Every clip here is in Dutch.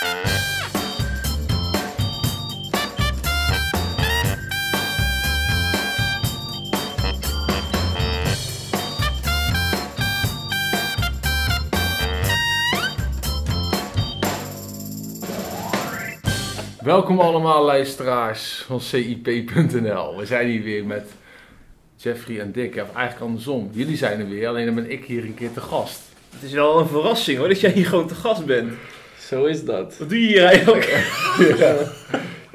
Welkom allemaal luisteraars van CIP.nl. We zijn hier weer met Jeffrey en Dick. Of eigenlijk andersom. Jullie zijn er weer, alleen dan ben ik hier een keer te gast. Het is wel een verrassing hoor, dat jij hier gewoon te gast bent. Zo is dat. Wat doe je hier eigenlijk?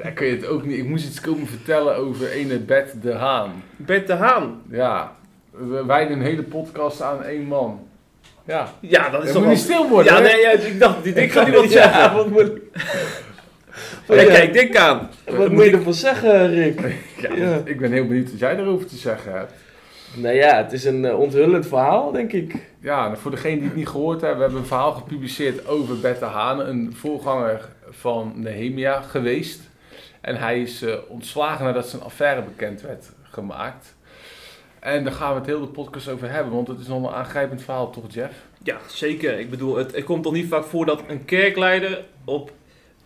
Ja, kun je het ook niet. Ik moest iets komen vertellen over ene Bert de Haan. Bert de Haan. Ja, we wijden een hele podcast aan één man. Ja, Ja, dat is je toch moet niet wel... stil worden. Ja, hè? nee, ja, ik dacht, dit ik ga niet wat zeggen. Ja, wat moet, Ja, kijk, Dick aan. wat moet je ervan zeggen, Rick? Ja, Ja. Ik ben heel benieuwd wat jij erover te zeggen hebt. Nou ja, het is een eh, onthullend verhaal, denk ik. Ja, voor degenen die het niet gehoord hebben, we hebben een verhaal gepubliceerd over Bert de Haan, een voorganger van Nehemia geweest. En hij is eh, ontslagen nadat zijn affaire bekend werd gemaakt. En daar gaan we het heel de podcast over hebben, want het is nog een aangrijpend verhaal, toch Jeff? Ja, zeker. Ik bedoel, het, het komt toch niet vaak voor dat een kerkleider op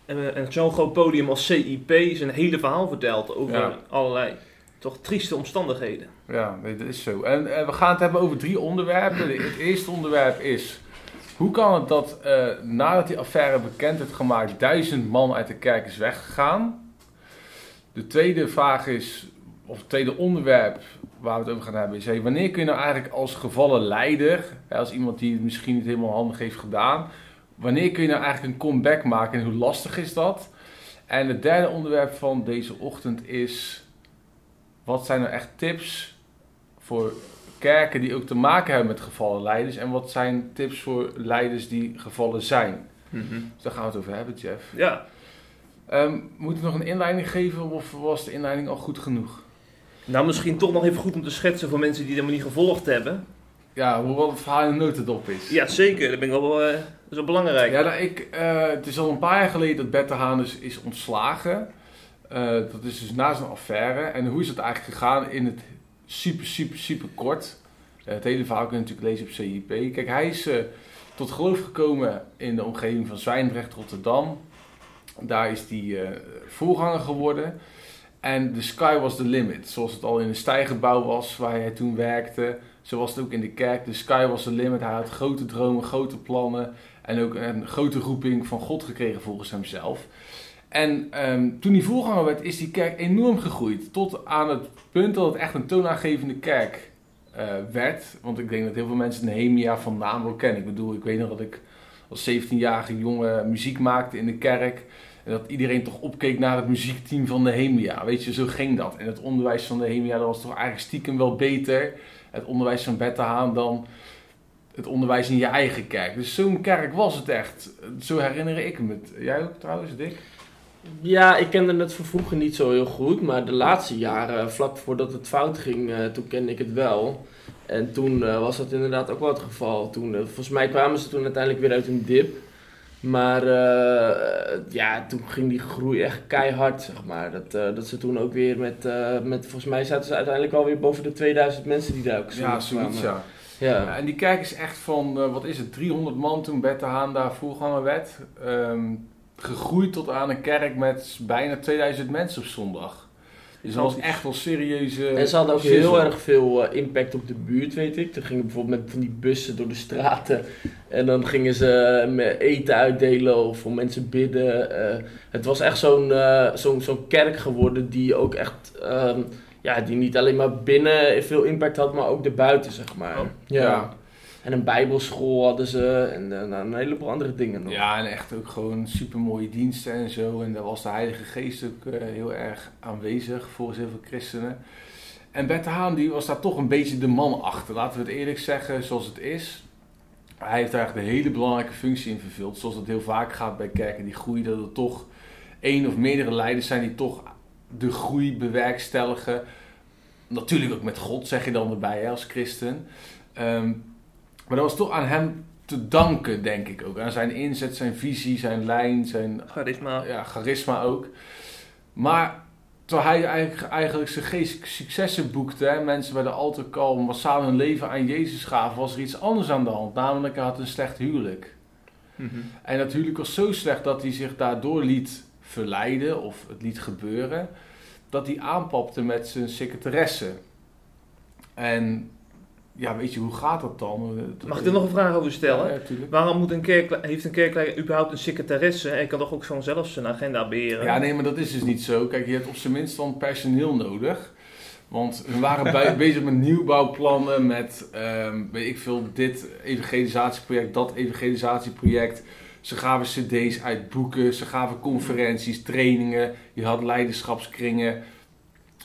eh, een zo'n groot podium als CIP zijn hele verhaal vertelt over Ja. allerlei toch trieste omstandigheden. Ja, dat is zo. En we gaan het hebben over drie onderwerpen. De- Het eerste onderwerp is, hoe kan het dat eh, nadat die affaire bekend werd gemaakt, duizend man uit de kerk is weggegaan? De tweede vraag is, of het tweede onderwerp waar we het over gaan hebben, is wanneer kun je nou eigenlijk als gevallen leider, als iemand die het misschien niet helemaal handig heeft gedaan, wanneer kun je nou eigenlijk een comeback maken en hoe lastig is dat? En het derde onderwerp van deze ochtend is, wat zijn nou echt tips voor kerken die ook te maken hebben met gevallen leiders? En wat zijn tips voor leiders die gevallen zijn? Dus daar gaan we het over hebben, Jeff. Ja, Ehm moet ik nog een inleiding geven of was de inleiding al goed genoeg? nou misschien toch nog even goed om te schetsen voor mensen die het helemaal niet gevolgd hebben. Ja, hoe wat het verhaal in de notendop is. Ja, zeker. Dat ben ik wel, eh, dat is wel belangrijk. Ja, nou, ik, eh, het is al een paar jaar geleden dat Bert de Haan dus is ontslagen. Eh, dat is dus na zijn affaire. En hoe is het eigenlijk gegaan in het super, super, super kort? Eh, het hele verhaal kun je natuurlijk lezen op CIP. Kijk, hij is eh, tot geloof gekomen in de omgeving van Zwijndrecht, Rotterdam. Daar is hij voorganger geworden. En the sky was the limit. Zoals het al in een stijgebouw was waar hij toen werkte. Zo was het ook in de kerk. The sky was the limit. Hij had grote dromen, grote plannen. En ook een grote roeping van God gekregen volgens hemzelf. En ehm, toen hij voorganger werd, is die kerk enorm gegroeid. Tot aan het punt dat het echt een toonaangevende kerk eh, werd. Want ik denk dat heel veel mensen Nehemia van naam wel kennen. Ik bedoel, ik weet nog dat ik als 17-jarige jongen muziek maakte in de kerk. En dat iedereen toch opkeek naar het muziekteam van Nehemia. Weet je, zo ging dat. En het onderwijs van Nehemia, dat was toch eigenlijk stiekem wel beter. Het onderwijs van Bert de Haan dan het onderwijs in je eigen kerk. Dus zo'n kerk was het echt. Zo herinner ik me het. Jij ook trouwens, Dick? Ja, ik kende het van vroeger niet zo heel goed, maar de laatste jaren, vlak voordat het fout ging, eh, toen kende ik het wel. En toen eh, was dat inderdaad ook wel het geval. Toen, eh, volgens mij kwamen ze toen uiteindelijk weer uit een dip. Maar eh, ja, toen ging die groei echt keihard, zeg maar. Dat, eh, dat ze toen ook weer met, eh, met, volgens mij zaten ze uiteindelijk alweer boven de 2000 mensen die daar ook Ja, zoiets ja. Ja. Ja, en die is echt van, eh, wat is het, 300 man toen Bert de Haan daar voorganger werd. ehm, gegroeid tot aan een kerk met bijna 2000 mensen op zondag. Dus dat was echt wel serieuze... En ze hadden ook heel erg veel eh, impact op de buurt, weet ik. Ze gingen bijvoorbeeld met van die bussen door de straten. En dan gingen ze eh, met eten uitdelen of voor mensen bidden. Eh, het was echt zo'n eh, zo'n zo'n kerk geworden die ook echt... ehm, ja, die niet alleen maar binnen veel impact had, maar ook erbuiten, zeg maar. Oh, ja. ja. En een bijbelschool hadden ze en een heleboel andere dingen nog. Ja, en echt ook gewoon super mooie diensten en zo. En daar was de Heilige Geest ook eh, heel erg aanwezig volgens heel veel christenen. En Bert Haan die was daar toch een beetje de man achter. Laten we het eerlijk zeggen zoals het is. Hij heeft daar echt een hele belangrijke functie in vervuld. Zoals het heel vaak gaat bij kerken die groeien. Dat er toch één of meerdere leiders zijn die toch de groei bewerkstelligen. Natuurlijk ook met God zeg je dan erbij hè, als christen. Ehm, maar dat was toch aan hem te danken, denk ik ook. Aan zijn inzet, zijn visie, zijn lijn, zijn Charisma. ja, charisma ook. Maar terwijl hij eigenlijk, eigenlijk zijn geest successen boekte, mensen bij de altaar massaal hun leven aan Jezus gaven, was er iets anders aan de hand. Namelijk, hij had een slecht huwelijk. Mhm. En natuurlijk was zo slecht dat hij zich daardoor liet verleiden of het liet gebeuren, dat hij aanpapte met zijn secretaresse. En ja, weet je, hoe gaat dat dan? Mag ik er nog een vraag over stellen? Ja. Waarom moet een kerk, heeft een kerkleider überhaupt een secretaresse en kan toch ook gewoon zelf zijn agenda beheren? Ja, nee, maar dat is dus niet zo. Kijk, je hebt op zijn minst dan personeel nodig. Want we waren bij, bezig met nieuwbouwplannen, met, ehm, weet ik veel, dit evangelisatieproject, dat evangelisatieproject. Ze gaven cd's uit boeken, ze gaven conferenties, trainingen, je had leiderschapskringen.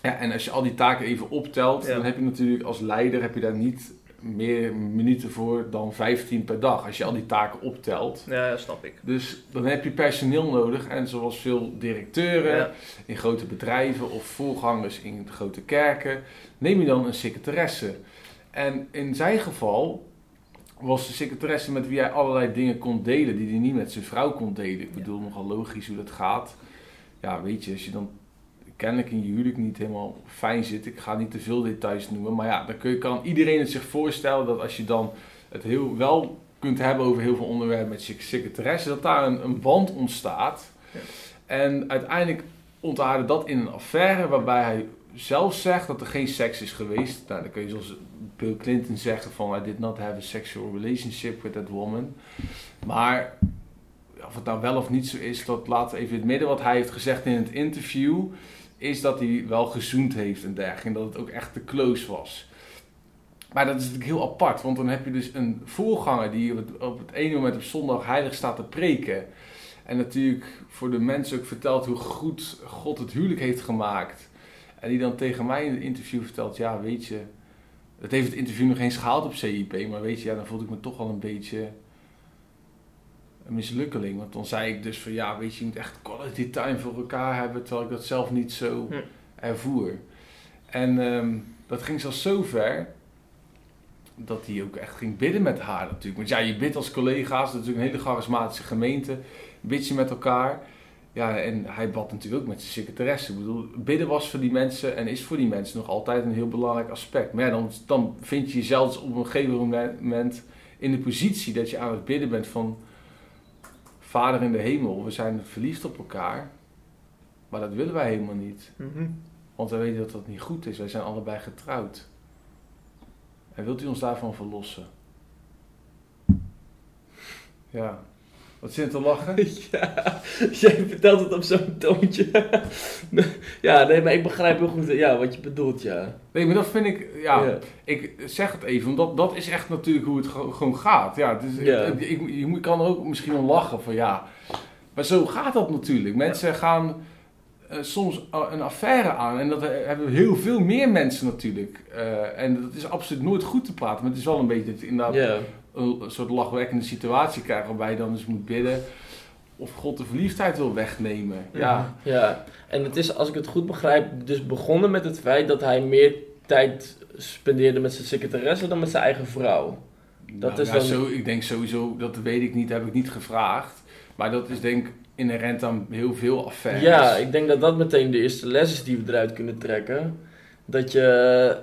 Ja, en als je al die taken even optelt, Ja. dan heb je natuurlijk als leider heb je daar niet meer minuten voor dan 15 per dag. Als je al die taken optelt. Ja, dat snap ik. Dus dan heb je personeel nodig. En zoals veel directeuren Ja. in grote bedrijven of voorgangers in grote kerken, neem je dan een secretaresse. En in zijn geval was de secretaresse met wie hij allerlei dingen kon delen die hij niet met zijn vrouw kon delen. Ik bedoel, nogal logisch hoe dat gaat. Ja, weet je, als je dan kennelijk in je huwelijk niet helemaal fijn zit. Ik ga niet te veel details noemen, maar ja, dan kun je, kan iedereen het zich voorstellen dat als je dan het heel wel kunt hebben over heel veel onderwerpen met je secretaresse, dat daar een, een band ontstaat. Ja. En uiteindelijk ontaarde dat in een affaire waarbij hij zelf zegt dat er geen seks is geweest. Nou, dan kun je zoals Bill Clinton zeggen van I did not have a sexual relationship with that woman. Maar of het nou wel of niet zo is, dat laat even in het midden. Wat hij heeft gezegd in het interview, is dat hij wel gezoend heeft en dergelijke. En dat het ook echt te close was. Maar dat is natuurlijk heel apart, want dan heb je dus een voorganger die op het, ene moment op zondag heilig staat te preken. En natuurlijk voor de mensen ook vertelt hoe goed God het huwelijk heeft gemaakt. En die dan tegen mij in het interview vertelt, ja weet je, het heeft het interview nog eens gehaald op CIP, maar weet je, ja, dan voelde ik me toch wel een beetje een mislukkeling. Want dan zei ik dus van, ja weet je, je moet echt quality time voor elkaar hebben, terwijl ik dat zelf niet zo Hm. ervoer. En ehm, dat ging zelfs zo ver dat hij ook echt ging bidden met haar natuurlijk. Want ja, je bidt als collega's, dat is natuurlijk een hele charismatische gemeente. Bid je met elkaar. Ja, en hij bad natuurlijk ook met zijn secretaresse. Ik bedoel, bidden was voor die mensen en is voor die mensen nog altijd een heel belangrijk aspect. Maar ja, dan, dan vind je jezelf dus op een gegeven moment in de positie dat je aan het bidden bent van... Vader in de hemel, we zijn verliefd op elkaar. Maar dat willen wij helemaal niet. Mhm. Want wij weten dat dat niet goed is. Wij zijn allebei getrouwd. En wilt u ons daarvan verlossen? Ja. Wat er te lachen? Ja, jij vertelt het op zo'n toontje. ja, nee, maar ik begrijp heel goed ja, wat je bedoelt, ja. Nee, maar dat vind ik... Ja, Ja. ik zeg het even. Omdat dat is echt natuurlijk hoe het ge- gewoon gaat. Ja, het is, Ja. het- ik, je kan er ook misschien om lachen van ja... Maar zo gaat dat natuurlijk. Mensen gaan eh, soms een affaire aan. En dat hebben heel veel meer mensen natuurlijk. Eh, en dat is absoluut nooit goed te praten. Maar het is wel een beetje dat je inderdaad Ja, een, soort lachwekkende situatie krijgt. Waarbij je dan dus moet bidden of God de verliefdheid wil wegnemen. Ja, ja. En het is, als ik het goed begrijp, dus begonnen met het feit dat hij meer tijd spendeerde met zijn secretaresse dan met zijn eigen vrouw. Dat Nou, is ja, dan- zo, ik denk sowieso, dat weet ik niet, heb ik niet gevraagd. Maar dat is denk ik inherent aan heel veel affaires. Ja, ik denk dat dat meteen de eerste les is die we eruit kunnen trekken. Dat je,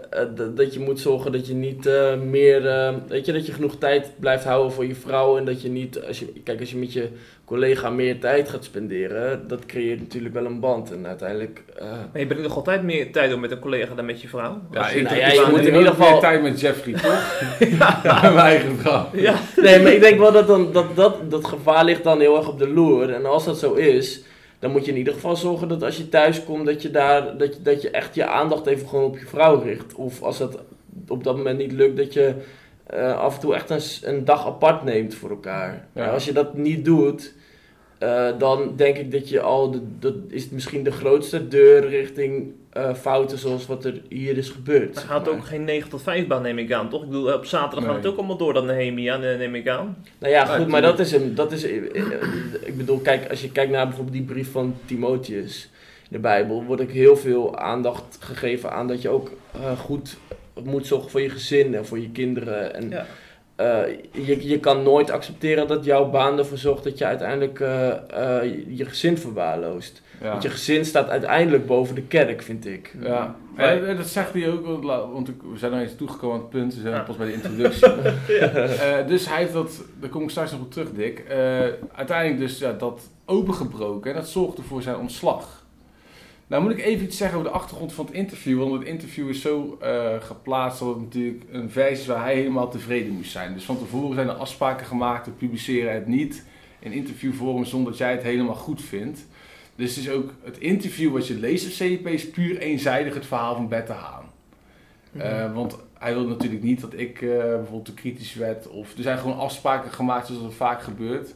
eh, dat je moet zorgen dat je niet eh, meer, eh, weet je, dat je genoeg tijd blijft houden voor je vrouw. En dat je niet, als je, kijk, als je met je collega meer tijd gaat spenderen, dat creëert natuurlijk wel een band. En uiteindelijk, eh, Maar je bent nog altijd meer tijd door met een collega dan met je vrouw. Ja, Als je- ik, nou ja, je moet in ieder geval- tijd met Jeffrey, toch? ja, mijn eigen vrouw. Ja. nee, maar ik denk wel dat, dan, dat, dat dat gevaar ligt dan heel erg op de loer. En als dat zo is, dan moet je in ieder geval zorgen dat als je thuis komt, dat je, daar, dat je, dat je echt je aandacht even gewoon op je vrouw richt. Of als dat op dat moment niet lukt, dat je eh, af en toe echt een, een dag apart neemt voor elkaar. Ja. Als je dat niet doet, eh, dan denk ik dat je al, de, dat is misschien de grootste deur richting eh, fouten zoals wat er hier is gebeurd. Maar gaat ook geen 9 tot 5 baan, neem ik aan, toch? Ik bedoel, op zaterdag gaat het ook allemaal door dan Nehemia, eh, neem ik aan. Nou ja, goed, maar dat is een. Dat is, ik bedoel, kijk, als je kijkt naar bijvoorbeeld die brief van Timotheus in de Bijbel, wordt ook heel veel aandacht gegeven aan dat je ook eh, goed moet zorgen voor je gezin en voor je kinderen. En Ja. Eh, je, je kan nooit accepteren dat jouw baan ervoor zorgt dat je uiteindelijk eh, eh, je gezin verwaarloost. Ja. Want je gezin staat uiteindelijk boven de kerk, vind ik. Ja, Maar- en, en dat zegt hij ook, want we zijn nog eens toegekomen aan het punt, we zijn Ja. pas bij de introductie. Eh, dus hij heeft dat, daar kom ik straks nog op terug Dick, Eh, uiteindelijk dus ja, dat opengebroken en dat zorgde voor zijn ontslag. Nou moet ik even iets zeggen over de achtergrond van het interview, want het interview is zo eh, geplaatst dat het natuurlijk een versie is waar hij helemaal tevreden moest zijn. Dus van tevoren zijn er afspraken gemaakt, we publiceren het niet in interviewvorm zonder dat jij het helemaal goed vindt. Dus het is ook het interview wat je leest op CEP is puur eenzijdig het verhaal van Bette Haan. Eh, want hij wil natuurlijk niet dat ik eh, bijvoorbeeld te kritisch werd. Of, er zijn gewoon afspraken gemaakt zoals dat vaak gebeurt.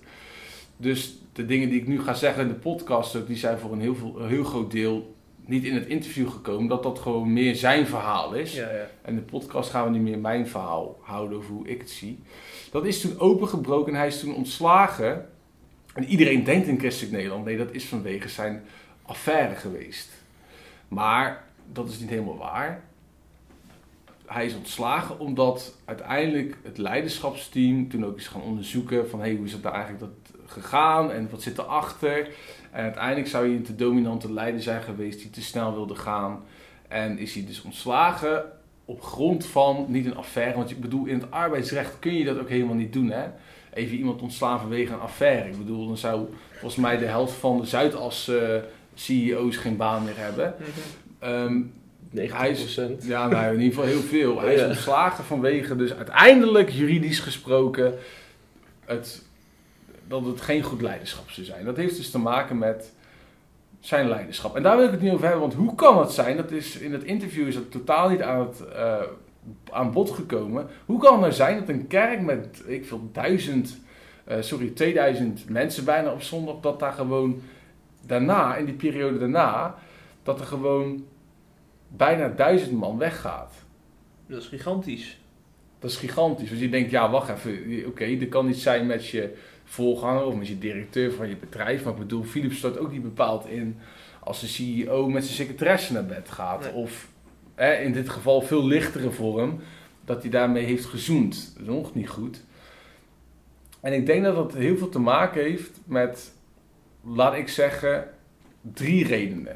Dus de dingen die ik nu ga zeggen in de podcast, ook, die zijn voor een heel, veel, een heel groot deel niet in het interview gekomen. Dat dat gewoon meer zijn verhaal is. Ja, ja. En de podcast gaan we niet meer mijn verhaal houden over hoe ik het zie. Dat is toen opengebroken en hij is toen ontslagen. En iedereen denkt in Christelijk Nederland, nee, dat is vanwege zijn affaire geweest. Maar dat is niet helemaal waar. Hij is ontslagen omdat uiteindelijk het leiderschapsteam toen ook is gaan onderzoeken van hey, hoe is het daar eigenlijk dat gegaan en wat zit erachter. En uiteindelijk zou hij een te dominante leider zijn geweest die te snel wilde gaan. En is hij dus ontslagen op grond van niet een affaire. Want ik bedoel, in het arbeidsrecht kun je dat ook helemaal niet doen. Hè? Even iemand ontslaan vanwege een affaire. Ik bedoel, dan zou volgens mij de helft van de Zuidas eh, CEO's geen baan meer hebben. Mhm. Ehm, 90%. ja, nou, in ieder geval heel veel. Hij is ontslagen vanwege dus uiteindelijk juridisch gesproken het, dat het geen goed leiderschap zou zijn. Dat heeft dus te maken met zijn leiderschap. En daar wil ik het niet over hebben, want hoe kan het zijn? Dat is, in het interview is dat totaal niet aan, het, eh, aan bod gekomen. Hoe kan het nou zijn dat een kerk met, ik veel, duizend, eh, sorry, 2000 mensen bijna op zondag, dat daar gewoon daarna, in die periode daarna, dat er gewoon bijna duizend man weggaat. Dat is gigantisch. Dat is gigantisch. Dus je denkt, ja, wacht even. Oké, dat kan niet zijn met je voorganger of met je directeur van je bedrijf. Maar ik bedoel, Philips staat ook niet bepaald in als de CEO met zijn secretaresse naar bed gaat. Nee. Of hè, in dit geval veel lichtere vorm, dat hij daarmee heeft gezoend. Dat is nog niet goed. En ik denk dat dat heel veel te maken heeft met, laat ik zeggen, drie redenen.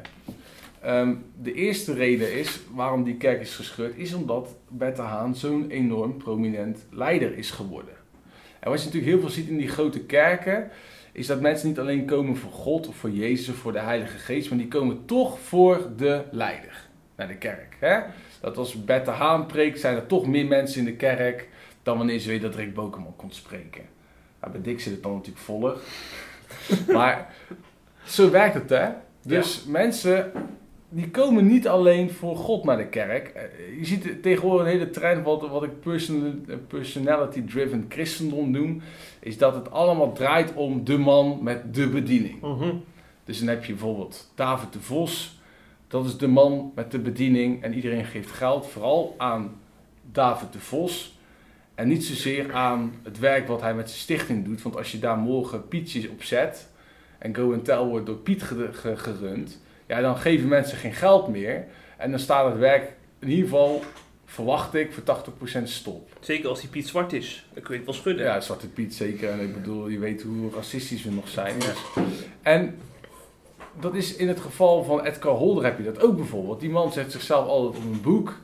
Ehm, de eerste reden is waarom die kerk is gescheurd, is omdat Bette Haan zo'n enorm prominent leider is geworden. En wat je natuurlijk heel veel ziet in die grote kerken, is dat mensen niet alleen komen voor God of voor Jezus of voor de Heilige Geest, maar die komen toch voor de leider naar de kerk. Hè? Dat als Bette Haan preekt, zijn er toch meer mensen in de kerk dan wanneer ze weten dat Rick Bokeman komt spreken. Nou, bij Dick zit het dan natuurlijk voller. maar zo werkt het, hè? Dus mensen die komen niet alleen voor God naar de kerk. Eh, Je ziet tegenwoordig een hele trend, wat, wat ik personal- personality-driven christendom noem, is dat het allemaal draait om de man met de bediening. Mhm. Dus dan heb je bijvoorbeeld David de Vos, dat is de man met de bediening en iedereen geeft geld, vooral aan David de Vos. En niet zozeer aan het werk wat hij met zijn stichting doet. Want als je daar morgen Pietjes op zet en Go and Tell wordt door Piet ge- ge- gerund, ja, dan geven mensen geen geld meer. En dan staat het werk in ieder geval, verwacht ik, voor 80% stop. Zeker als die Piet zwart is. Dan kun je het wel schudden. Ja, Zwarte Piet zeker. En ik bedoel, je weet hoe racistisch we nog zijn. Dus. En dat is in het geval van Edgar Holder heb je dat ook bijvoorbeeld. Die man zet zichzelf altijd op een boek.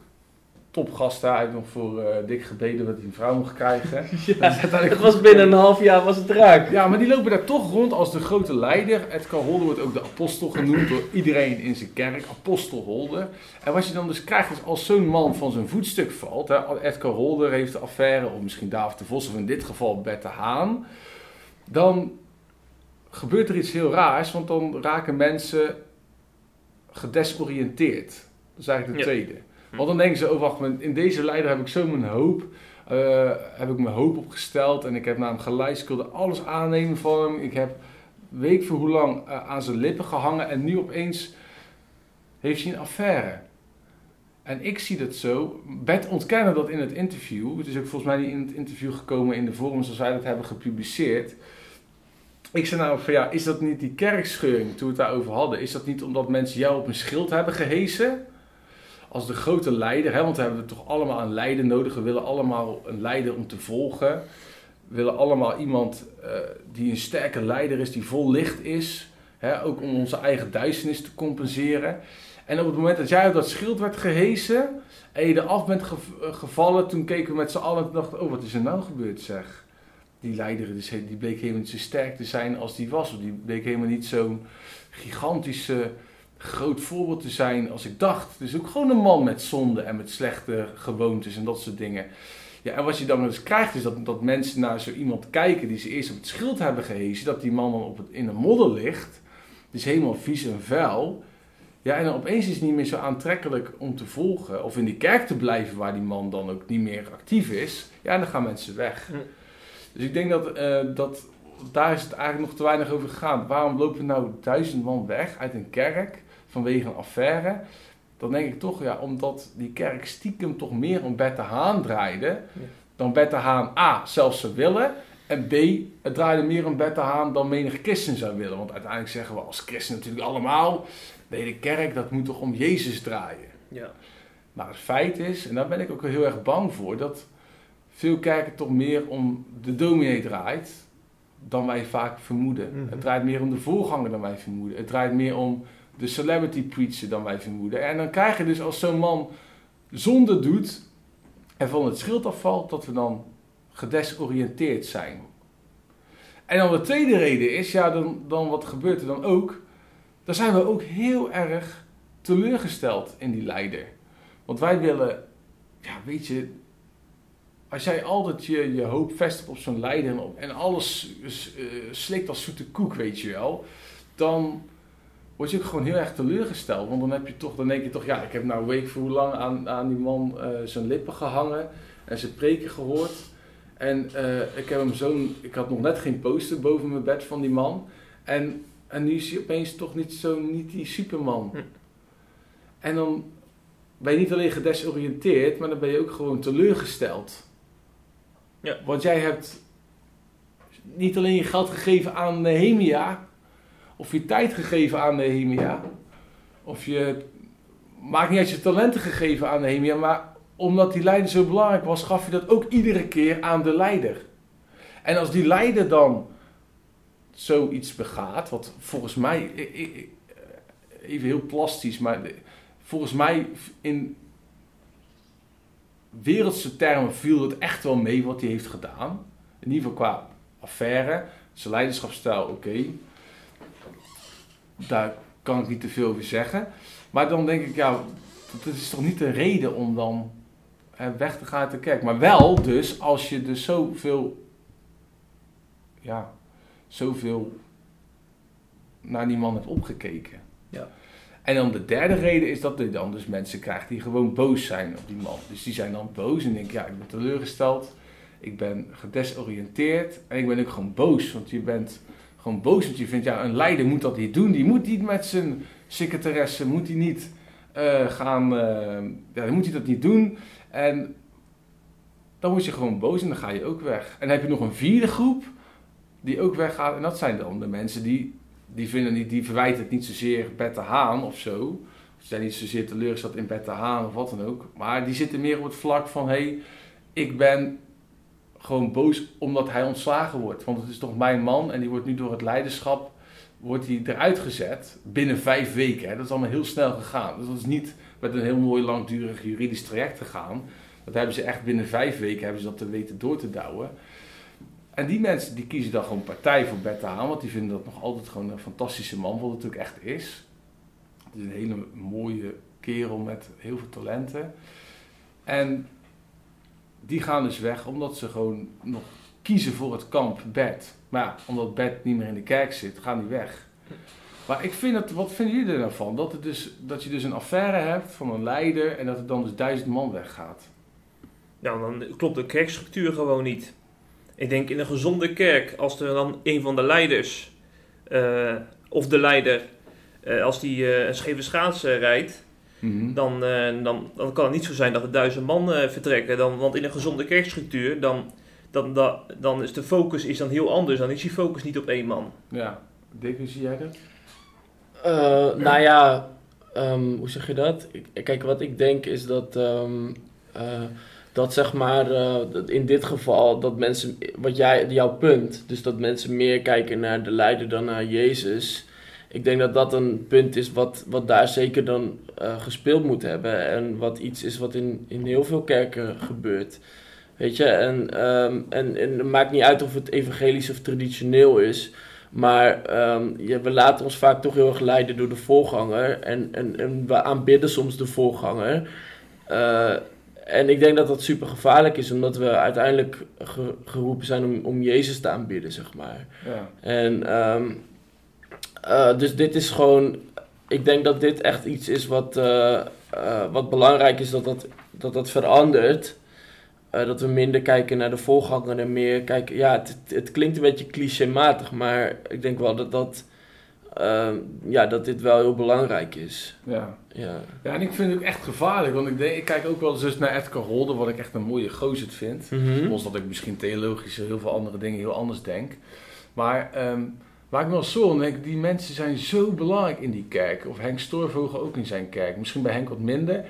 Topgast daar, hij heeft nog voor eh dik gebeden dat hij een vrouw mocht krijgen. Dat is uiteindelijk Het was binnen een half jaar was het raak. ja, maar die lopen daar toch rond als de grote leider. Edgar Holder wordt ook de apostel genoemd door iedereen in zijn kerk. Apostel Holder. En wat je dan dus krijgt is als zo'n man van zijn voetstuk valt. Hè, Edgar Holder heeft de affaire, of misschien David de Vos, of in dit geval Bette Haan. Dan gebeurt er iets heel raars, want dan raken mensen gedesoriënteerd. Dat is eigenlijk de Ja. tweede. Want dan denken ze, oh wacht, in deze leider heb ik zo mijn hoop, eh, heb ik mijn hoop opgesteld en ik heb naar hem geluisterd, ik wilde alles aannemen van hem. Ik heb weet voor hoe lang eh, aan zijn lippen gehangen en nu opeens heeft hij een affaire. En ik zie dat zo. Bert ontkende dat in het interview. Het is ook volgens mij niet in het interview gekomen in de vorm zoals wij dat hebben gepubliceerd. Ik zei nou van ja, is dat niet die kerkscheuring toen we het daarover hadden? Is dat niet omdat mensen jou op een schild hebben gehesen? Als de grote leider, hè, want we hebben toch allemaal een leider nodig. We willen allemaal een leider om te volgen. We willen allemaal iemand eh, die een sterke leider is, die vol licht is. Hè, ook om onze eigen duisternis te compenseren. En op het moment dat jij op dat schild werd gehesen en je eraf bent gev- gevallen, toen keken we met z'n allen en dachten, oh wat is er nou gebeurd zeg. Die leider die, die bleek helemaal niet zo sterk te zijn als die was. Of die bleek helemaal niet zo'n gigantische groot voorbeeld te zijn als ik dacht. Dus ook gewoon een man met zonde en met slechte gewoontes en dat soort dingen. Ja, en wat je dan dus krijgt is dat, dat mensen naar zo iemand kijken die ze eerst op het schild hebben gehezen. Dat die man dan op het, in de modder ligt. Dus helemaal vies en vuil. Ja, en dan opeens is het niet meer zo aantrekkelijk om te volgen. Of in die kerk te blijven waar die man dan ook niet meer actief is. Ja, en dan gaan mensen weg. Dus ik denk dat, eh, dat daar is het eigenlijk nog te weinig over gegaan. Waarom lopen nou duizend man weg uit een kerk vanwege een affaire? Dan denk ik toch, ja, omdat die kerk stiekem toch meer om Bette Haan draaide. Dan Bette Haan A, zelfs zou willen. En B, het draaide meer om Bette Haan dan menig christen zou willen. Want uiteindelijk zeggen we als christen natuurlijk allemaal... Nee, de kerk, dat moet toch om Jezus draaien. Ja. Maar het feit is, en daar ben ik ook heel erg bang voor, dat veel kerken toch meer om de dominee draait dan wij vaak vermoeden. Mhm. Het draait meer om de voorganger dan wij vermoeden. Het draait meer om de celebrity preacher dan wij vermoeden. En dan krijg je dus als zo'n man zonde doet en van het schild afvalt, dat we dan gedesoriënteerd zijn. En dan de tweede reden is, ja, dan, dan wat gebeurt er dan ook? Dan zijn we ook heel erg teleurgesteld in die leider. Want wij willen, ja, weet je, als jij altijd je, je hoop vestigt op zo'n leider en, op, en alles eh, slikt als zoete koek, weet je wel, dan word je ook gewoon heel erg teleurgesteld. Want dan heb je toch, dan denk je toch, ja, ik heb nou week voor hoe lang aan, aan die man eh, zijn lippen gehangen en zijn preken gehoord. En eh, ik heb hem zo'n, ik had nog net geen poster boven mijn bed van die man. En, en nu is hij opeens toch niet zo, niet die superman. Hm. En dan ben je niet alleen gedesoriënteerd, maar dan ben je ook gewoon teleurgesteld. Ja. Want jij hebt niet alleen je geld gegeven aan Nehemia, of je tijd gegeven aan Nehemia, of je, maakt niet uit je talenten gegeven aan Nehemia, maar omdat die leider zo belangrijk was, gaf je dat ook iedere keer aan de leider. En als die leider dan zoiets begaat, wat volgens mij, even heel plastisch, maar volgens mij in wereldse termen viel het echt wel mee wat hij heeft gedaan. In ieder geval qua affaire. Zijn leiderschapsstijl, oké. Daar kan ik niet te veel over zeggen. Maar dan denk ik, ja, dat is toch niet de reden om dan hè, weg te gaan uit de kerk. Maar wel dus, als je dus zoveel, ja, zoveel naar die man hebt opgekeken. Ja. En dan de derde reden is dat je dan dus mensen krijgt die gewoon boos zijn op die man. Dus die zijn dan boos en denken, ja, ik ben teleurgesteld. Ik ben gedesoriënteerd en ik ben ook gewoon boos. Want je bent gewoon boos, want je vindt, ja, een leider moet dat niet doen. Die moet niet met zijn secretaresse, moet hij niet eh, gaan, eh, ja, dan moet hij dat niet doen. En dan word je gewoon boos en dan ga je ook weg. En dan heb je nog een vierde groep die ook weggaat. En dat zijn dan de mensen die, die, vinden niet, die verwijten het niet zozeer Bette Haan of zo. Ze zijn niet zozeer teleurgesteld in Bette Haan of wat dan ook. Maar die zitten meer op het vlak van, hé, hey, ik ben gewoon boos omdat hij ontslagen wordt. Want het is toch mijn man en die wordt nu door het leiderschap wordt hij eruit gezet binnen vijf weken. Hè. Dat is allemaal heel snel gegaan. Dus dat is niet met een heel mooi langdurig juridisch traject gegaan. Dat hebben ze echt binnen vijf weken hebben ze dat te weten door te douwen. En die mensen die kiezen dan gewoon partij voor Bette Haan, want die vinden dat nog altijd gewoon een fantastische man, wat het ook echt is. Het is een hele mooie kerel met heel veel talenten. En die gaan dus weg omdat ze gewoon nog kiezen voor het kamp Bert. Maar omdat Bert niet meer in de kerk zit, gaan die weg. Maar ik vind het, wat vinden jullie er nou? Dat, het dus, dat je dus een affaire hebt van een leider en dat er dan dus duizend man weggaat. Nou, dan klopt de kerkstructuur gewoon niet. Ik denk in een gezonde kerk, als er dan een van de leiders, eh, of de leider, eh, als die eh, een scheve schaats eh, Mhm. dan, eh, dan, dan kan het niet zo zijn dat er duizend man eh, vertrekken. Dan, want in een gezonde kerkstructuur, dan, dan, dan, dan is de focus is dan heel anders. Dan is die focus niet op één man. Ja, Dick, hoe zie jij dat? Eh, nou ja, ehm, hoe zeg je dat? Ik- Kijk, wat ik denk is dat, ehm, eh, dat zeg maar, eh, dat in dit geval, dat mensen, wat jij, jouw punt, dus dat mensen meer kijken naar de leider dan naar Jezus. Ik denk dat dat een punt is wat, wat daar zeker dan eh, gespeeld moet hebben. En wat iets is wat in, in heel veel kerken gebeurt. Weet je, en, ehm, en, en het maakt niet uit of het evangelisch of traditioneel is. Maar ehm, ja, we laten ons vaak toch heel erg leiden door de voorganger. En, en, en we aanbidden soms de voorganger. Eh, en ik denk dat dat super gevaarlijk is, omdat we uiteindelijk ge- geroepen zijn om, om Jezus te aanbidden, zeg maar. Ja. En ehm, eh, dus dit is gewoon. Ik denk dat dit echt iets is wat, eh, eh, wat belangrijk is dat dat, dat, dat verandert. Dat we minder kijken naar de voorganger en meer kijken. Ja, het, het, klinkt een beetje clichématig, maar ik denk wel dat, dat, ehm, ja, dat dit wel heel belangrijk is. Ja. Ja. ja, en ik vind het ook echt gevaarlijk, want ik, denk, ik kijk ook wel eens dus naar Edgar Holder, wat ik echt een mooie gozer vind. Mhm. Los dat ik misschien theologisch heel veel andere dingen heel anders denk. Maar ehm, waar ik me wel zo aan denk, die mensen zijn zo belangrijk in die kerk. Of Henk Stoorvogel ook in zijn kerk. Misschien bij Henk wat minder.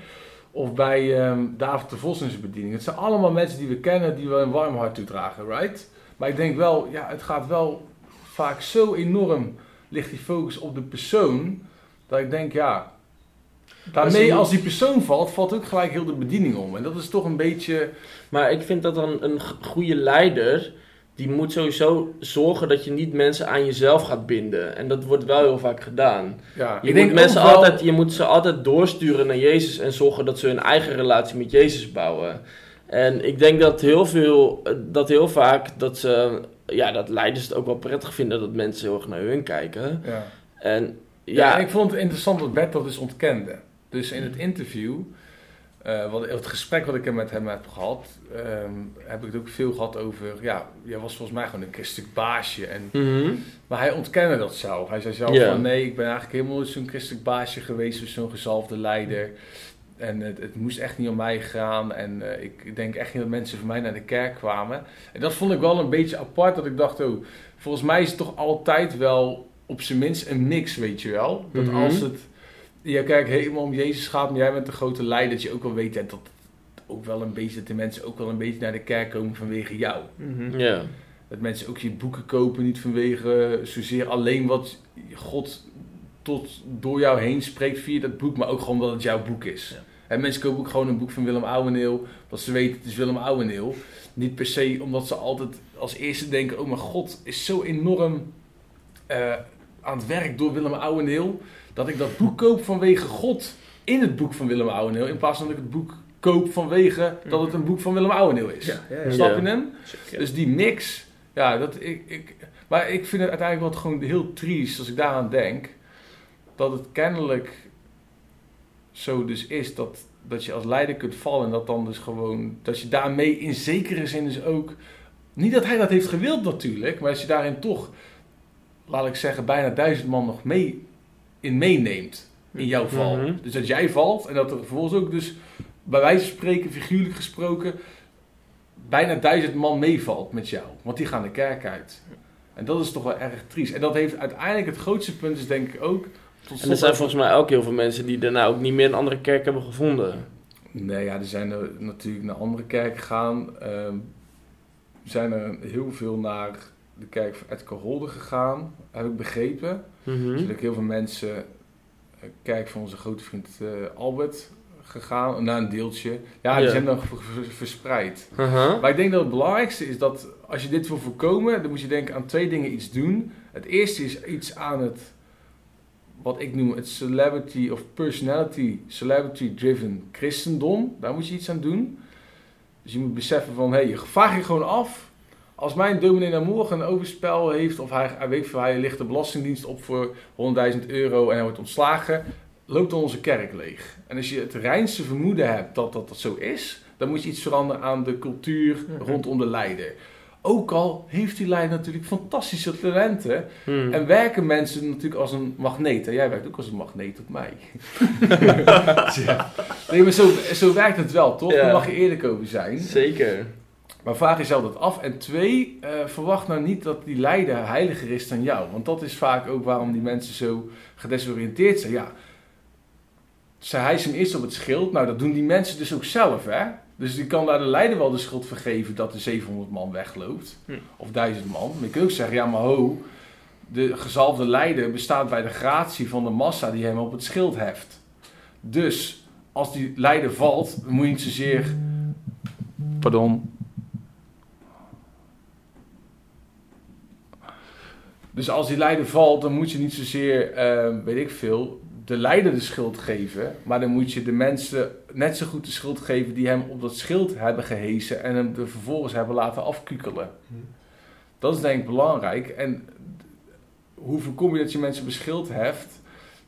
Of bij ehm, David de Vos in zijn bediening. Het zijn allemaal mensen die we kennen, die we een warm hart toedragen, right? Maar ik denk wel, ja, het gaat wel vaak zo enorm, ligt die focus op de persoon, dat ik denk, ja... Daarmee, als die persoon valt, valt ook gelijk heel de bediening om. En dat is toch een beetje... Maar ik vind dat dan een goede leider, die moet sowieso zorgen dat je niet mensen aan jezelf gaat binden. En dat wordt wel heel vaak gedaan. Ja, Je moet, mensen wel- altijd, je moet ze altijd doorsturen naar Jezus en zorgen dat ze hun eigen relatie met Jezus bouwen. En ik denk dat heel veel, dat heel vaak, dat ze, ja, dat leiders het ook wel prettig vinden dat mensen heel erg naar hun kijken. Ja. En Ja, ja, en ik vond het interessant wat Bert dat dus ontkende. Dus in het interview, eh, wat, het gesprek wat ik er met hem heb gehad, ehm, heb ik het ook veel gehad over, ja, jij was volgens mij gewoon een christelijk baasje. En, Mhm. maar hij ontkende dat zelf. Hij zei zelf van, nee, ik ben eigenlijk helemaal nooit zo'n christelijk baasje geweest, zo'n gezalfde leider. En het, het moest echt niet om mij gaan. En eh, ik denk echt niet dat mensen voor mij naar de kerk kwamen. En dat vond ik wel een beetje apart. Dat ik dacht, oh, volgens mij is het toch altijd wel op zijn minst een mix, weet je wel. Dat Mhm. als het je kerk helemaal om Jezus gaat, maar jij bent de grote leider, dat je ook wel weet hè, dat het ook wel een beetje, dat de mensen ook wel een beetje naar de kerk komen vanwege jou. Mhm. ja. Dat mensen ook je boeken kopen, niet vanwege zozeer alleen wat God tot door jou heen spreekt via dat boek, maar ook gewoon omdat het jouw boek is. Ja. En mensen kopen ook gewoon een boek van Willem Ouweneel, dat ze weten het is Willem Ouweneel. Niet per se omdat ze altijd als eerste denken, oh mijn God is zo enorm eh, aan het werk door Willem Ouweneel, dat ik dat boek koop vanwege God in het boek van Willem Ouweneel, in plaats van dat ik het boek koop vanwege dat het een boek van Willem Ouweneel is. Ja, ja, ja. Snap je hem? Dus die mix, ja, dat ik, ik, maar ik vind het uiteindelijk wat gewoon heel triest als ik daaraan denk, dat het kennelijk zo dus is dat, dat je als leider kunt vallen en dat dan dus gewoon, dat je daarmee in zekere zin dus ook, niet dat hij dat heeft gewild natuurlijk, maar als je daarin toch, laat ik zeggen, bijna duizend man nog mee in meeneemt in jouw val. Mhm. Dus dat jij valt en dat er vervolgens ook dus, bij wijze van spreken, figuurlijk gesproken, bijna duizend man meevalt met jou. Want die gaan de kerk uit. En dat is toch wel erg triest. En dat heeft uiteindelijk het grootste punt is denk ik ook... Tot En er zijn volgens mij ook heel veel mensen die daarna ook niet meer een andere kerk hebben gevonden. Nee, ja, er zijn er natuurlijk naar andere kerken gegaan. Ehm, zijn er heel veel naar de kerk van Edgar Holder gegaan, heb ik begrepen. Zijn ook heel veel mensen, eh, kerk van onze grote vriend eh, Albert, gegaan. Naar een deeltje. Ja, die zijn dan ver- ver- verspreid. Maar ik denk dat het belangrijkste is dat als je dit wil voorkomen, dan moet je denken aan twee dingen iets doen. Het eerste is iets aan het, wat ik noem het celebrity of personality, celebrity driven christendom. Daar moet je iets aan doen. Dus je moet beseffen van, hé, hey, je vraag je gewoon af. Als mijn dominee morgen een overspel heeft, of hij, hij weet van hij ligt de belastingdienst op voor 100.000 euro en hij wordt ontslagen, loopt dan onze kerk leeg. En als je het reinste vermoeden hebt dat dat, dat zo is, dan moet je iets veranderen aan de cultuur rondom de leider. Ook al heeft die leider natuurlijk fantastische talenten Hmm. en werken mensen natuurlijk als een magneet. En jij werkt ook als een magneet op mij. ja. Nee, maar zo, zo werkt het wel, toch? Ja. Daar mag je eerlijk over zijn. Zeker. Maar vraag jezelf dat af. En twee, eh, verwacht nou niet dat die leider heiliger is dan jou. Want dat is vaak ook waarom die mensen zo gedesoriënteerd zijn. Ja, Ze hijsen hem eerst op het schild. Nou, dat doen die mensen dus ook zelf, hè. Dus die kan daar de leider wel de schuld vergeven dat er 700 man wegloopt. Hm. Of 1000 man. Maar je kunt ook zeggen, ja maar ho, de gezalfde leider bestaat bij de gratie van de massa die hem op het schild heft. Dus als die leider valt, moet je niet zozeer. Pardon. Dus als die leider valt, dan moet je niet zozeer, eh, weet ik veel, de leider de schuld geven. Maar dan moet je de mensen net zo goed de schuld geven die hem op dat schild hebben gehesen en hem er vervolgens hebben laten afkukelen. Dat is denk ik belangrijk. En hoe voorkom je dat je mensen beschild heft?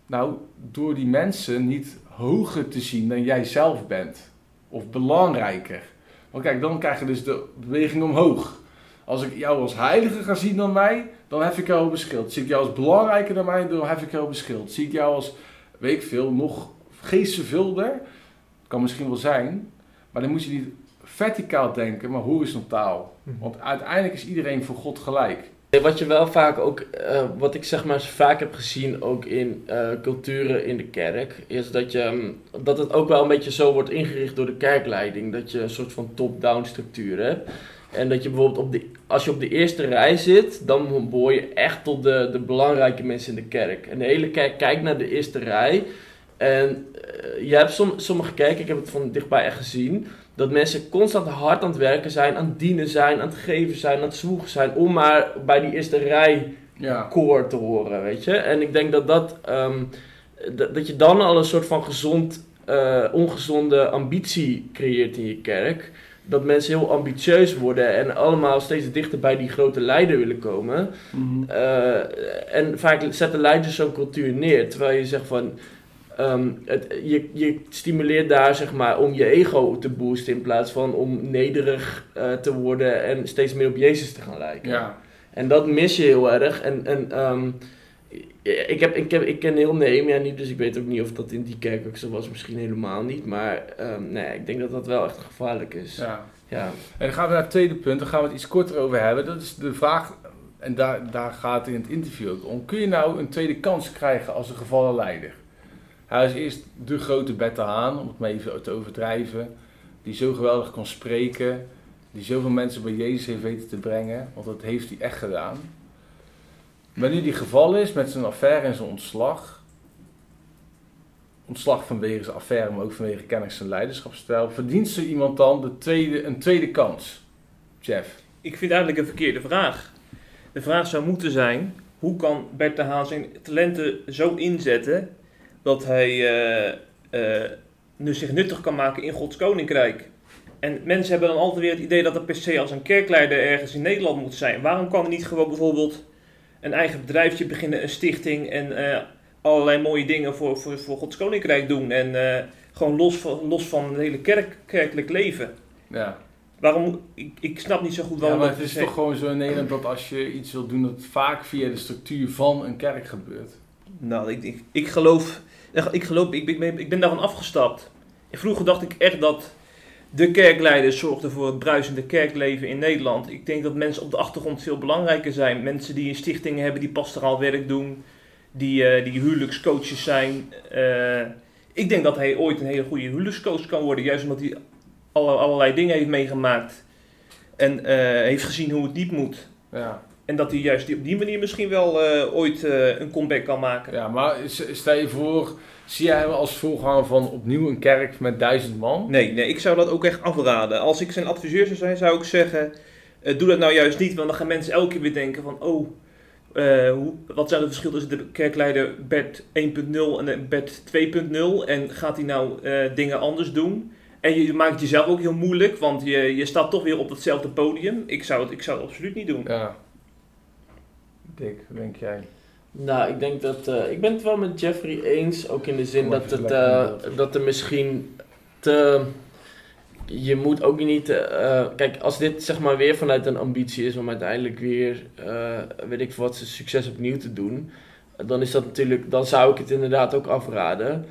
Nou, door die mensen niet hoger te zien dan jij zelf bent. Of belangrijker. Want kijk, dan krijg je dus de beweging omhoog. Als ik jou als heilige ga zien dan mij, dan hef ik jou op een schild. Zie ik jou als belangrijker dan mij, dan hef ik jou op een schild. Zie ik jou als, weet ik veel, nog geestvervulder, kan misschien wel zijn, maar dan moet je niet verticaal denken, maar horizontaal. Want uiteindelijk is iedereen voor God gelijk. Wat je wel vaak ook, eh, wat ik zeg maar vaak heb gezien ook in eh, culturen in de kerk, is dat, je, mm, dat het ook wel een beetje zo wordt ingericht door de kerkleiding. Dat je een soort van top-down structuur hebt. En dat je bijvoorbeeld op de, als je op de eerste rij zit, dan behoor je echt tot de, de belangrijke mensen in de kerk. En de hele kerk kijkt naar de eerste rij. En eh, je hebt som, sommige kerken, ik heb het van dichtbij echt gezien, dat mensen constant hard aan het werken zijn, aan het dienen zijn, aan het geven zijn, aan het zwoegen zijn, om maar bij die eerste rij Ja. koor te horen, weet je. En ik denk dat dat, ehm, dat, je dan al een soort van gezond, eh, ongezonde ambitie creëert in je kerk. Dat mensen heel ambitieus worden en allemaal steeds dichter bij die grote leider willen komen. Mhm. Eh, en vaak zetten leiders zo'n cultuur neer, terwijl je zegt van... ehm, het, je, je stimuleert daar zeg maar om je ego te boosten in plaats van om nederig eh, te worden en steeds meer op Jezus te gaan lijken. Ja. En dat mis je heel erg. En, en ehm, ik, heb, ik, heb, ik ken heel Nehemia niet, dus ik weet ook niet of dat in die kerk ook zo was. Misschien helemaal niet. Maar ehm, nee, ik denk dat dat wel echt gevaarlijk is. Ja. ja. En dan gaan we naar het tweede punt, daar gaan we het iets korter over hebben. Dat is de vraag, en daar, daar gaat het in het interview ook om. Kun je nou een tweede kans krijgen als een gevallen leider? Hij is eerst de grote Bette Haan, om het maar even te overdrijven. Die zo geweldig kon spreken. Die zoveel mensen bij Jezus heeft weten te brengen. Want dat heeft hij echt gedaan. Maar nu die gevallen is met zijn affaire en zijn ontslag. Ontslag vanwege zijn affaire, maar ook vanwege kennis en leiderschapsstijl. Verdient zo iemand dan de tweede, een tweede kans? Jeff. Ik vind eigenlijk een verkeerde vraag. De vraag zou moeten zijn: hoe kan Bert de Haan zijn talenten zo inzetten dat hij eh, eh, nu zich nuttig kan maken in Gods koninkrijk? En mensen hebben dan altijd weer het idee dat er per se als een kerkleider ergens in Nederland moet zijn. Waarom kan hij niet gewoon bijvoorbeeld een eigen bedrijfje beginnen, een stichting en eh, allerlei mooie dingen voor, voor, voor Gods koninkrijk doen? En eh, gewoon los van, los van het hele kerk, kerkelijk leven. Ja. Waarom? Ik, ik snap niet zo goed ja, waarom maar dat het is toch gewoon zo in Nederland dat als je iets wil doen, dat het vaak via de structuur van een kerk gebeurt. Nou, ik, ik, ik geloof, ik, geloof ik, ben, ik ben daarvan afgestapt. Vroeger dacht ik echt dat de kerkleiders zorgden voor het bruisende kerkleven in Nederland. Ik denk dat mensen op de achtergrond veel belangrijker zijn. Mensen die een stichting hebben, die pastoraal werk doen, die, eh, die huwelijkscoaches zijn. Eh, ik denk dat hij ooit een hele goede huwelijkscoach kan worden, juist omdat hij alle, allerlei dingen heeft meegemaakt. En eh, heeft gezien hoe het niet moet. Ja. En dat hij juist op die manier misschien wel ooit een comeback kan maken. ja, maar stel je voor, zie jij hem als voorganger van opnieuw een kerk met duizend man? Nee, nee, ik zou dat ook echt afraden. Als ik zijn adviseur zou zijn, zou ik zeggen: eh, doe dat nou juist niet, want dan gaan mensen elke keer weer denken: van, oh, eh, hoe, wat zijn de verschillen tussen de kerkleider Bert 1.0 en de Bert 2.0? En gaat hij nou eh, dingen anders doen? En je maakt het jezelf ook heel moeilijk, want je, je staat toch weer op hetzelfde podium. Ik zou het, ik zou het absoluut niet doen. Ja. Dick, denk jij? Nou, ik denk dat. eh, ik ben het wel met Jeffrey eens. Ook in de zin dat, het, eh, dat er misschien te. Je moet ook niet. eh, kijk, als dit zeg maar weer vanuit een ambitie is om uiteindelijk weer. weet ik wat, succes opnieuw te doen. Dan is dat natuurlijk. Dan zou ik het inderdaad ook afraden.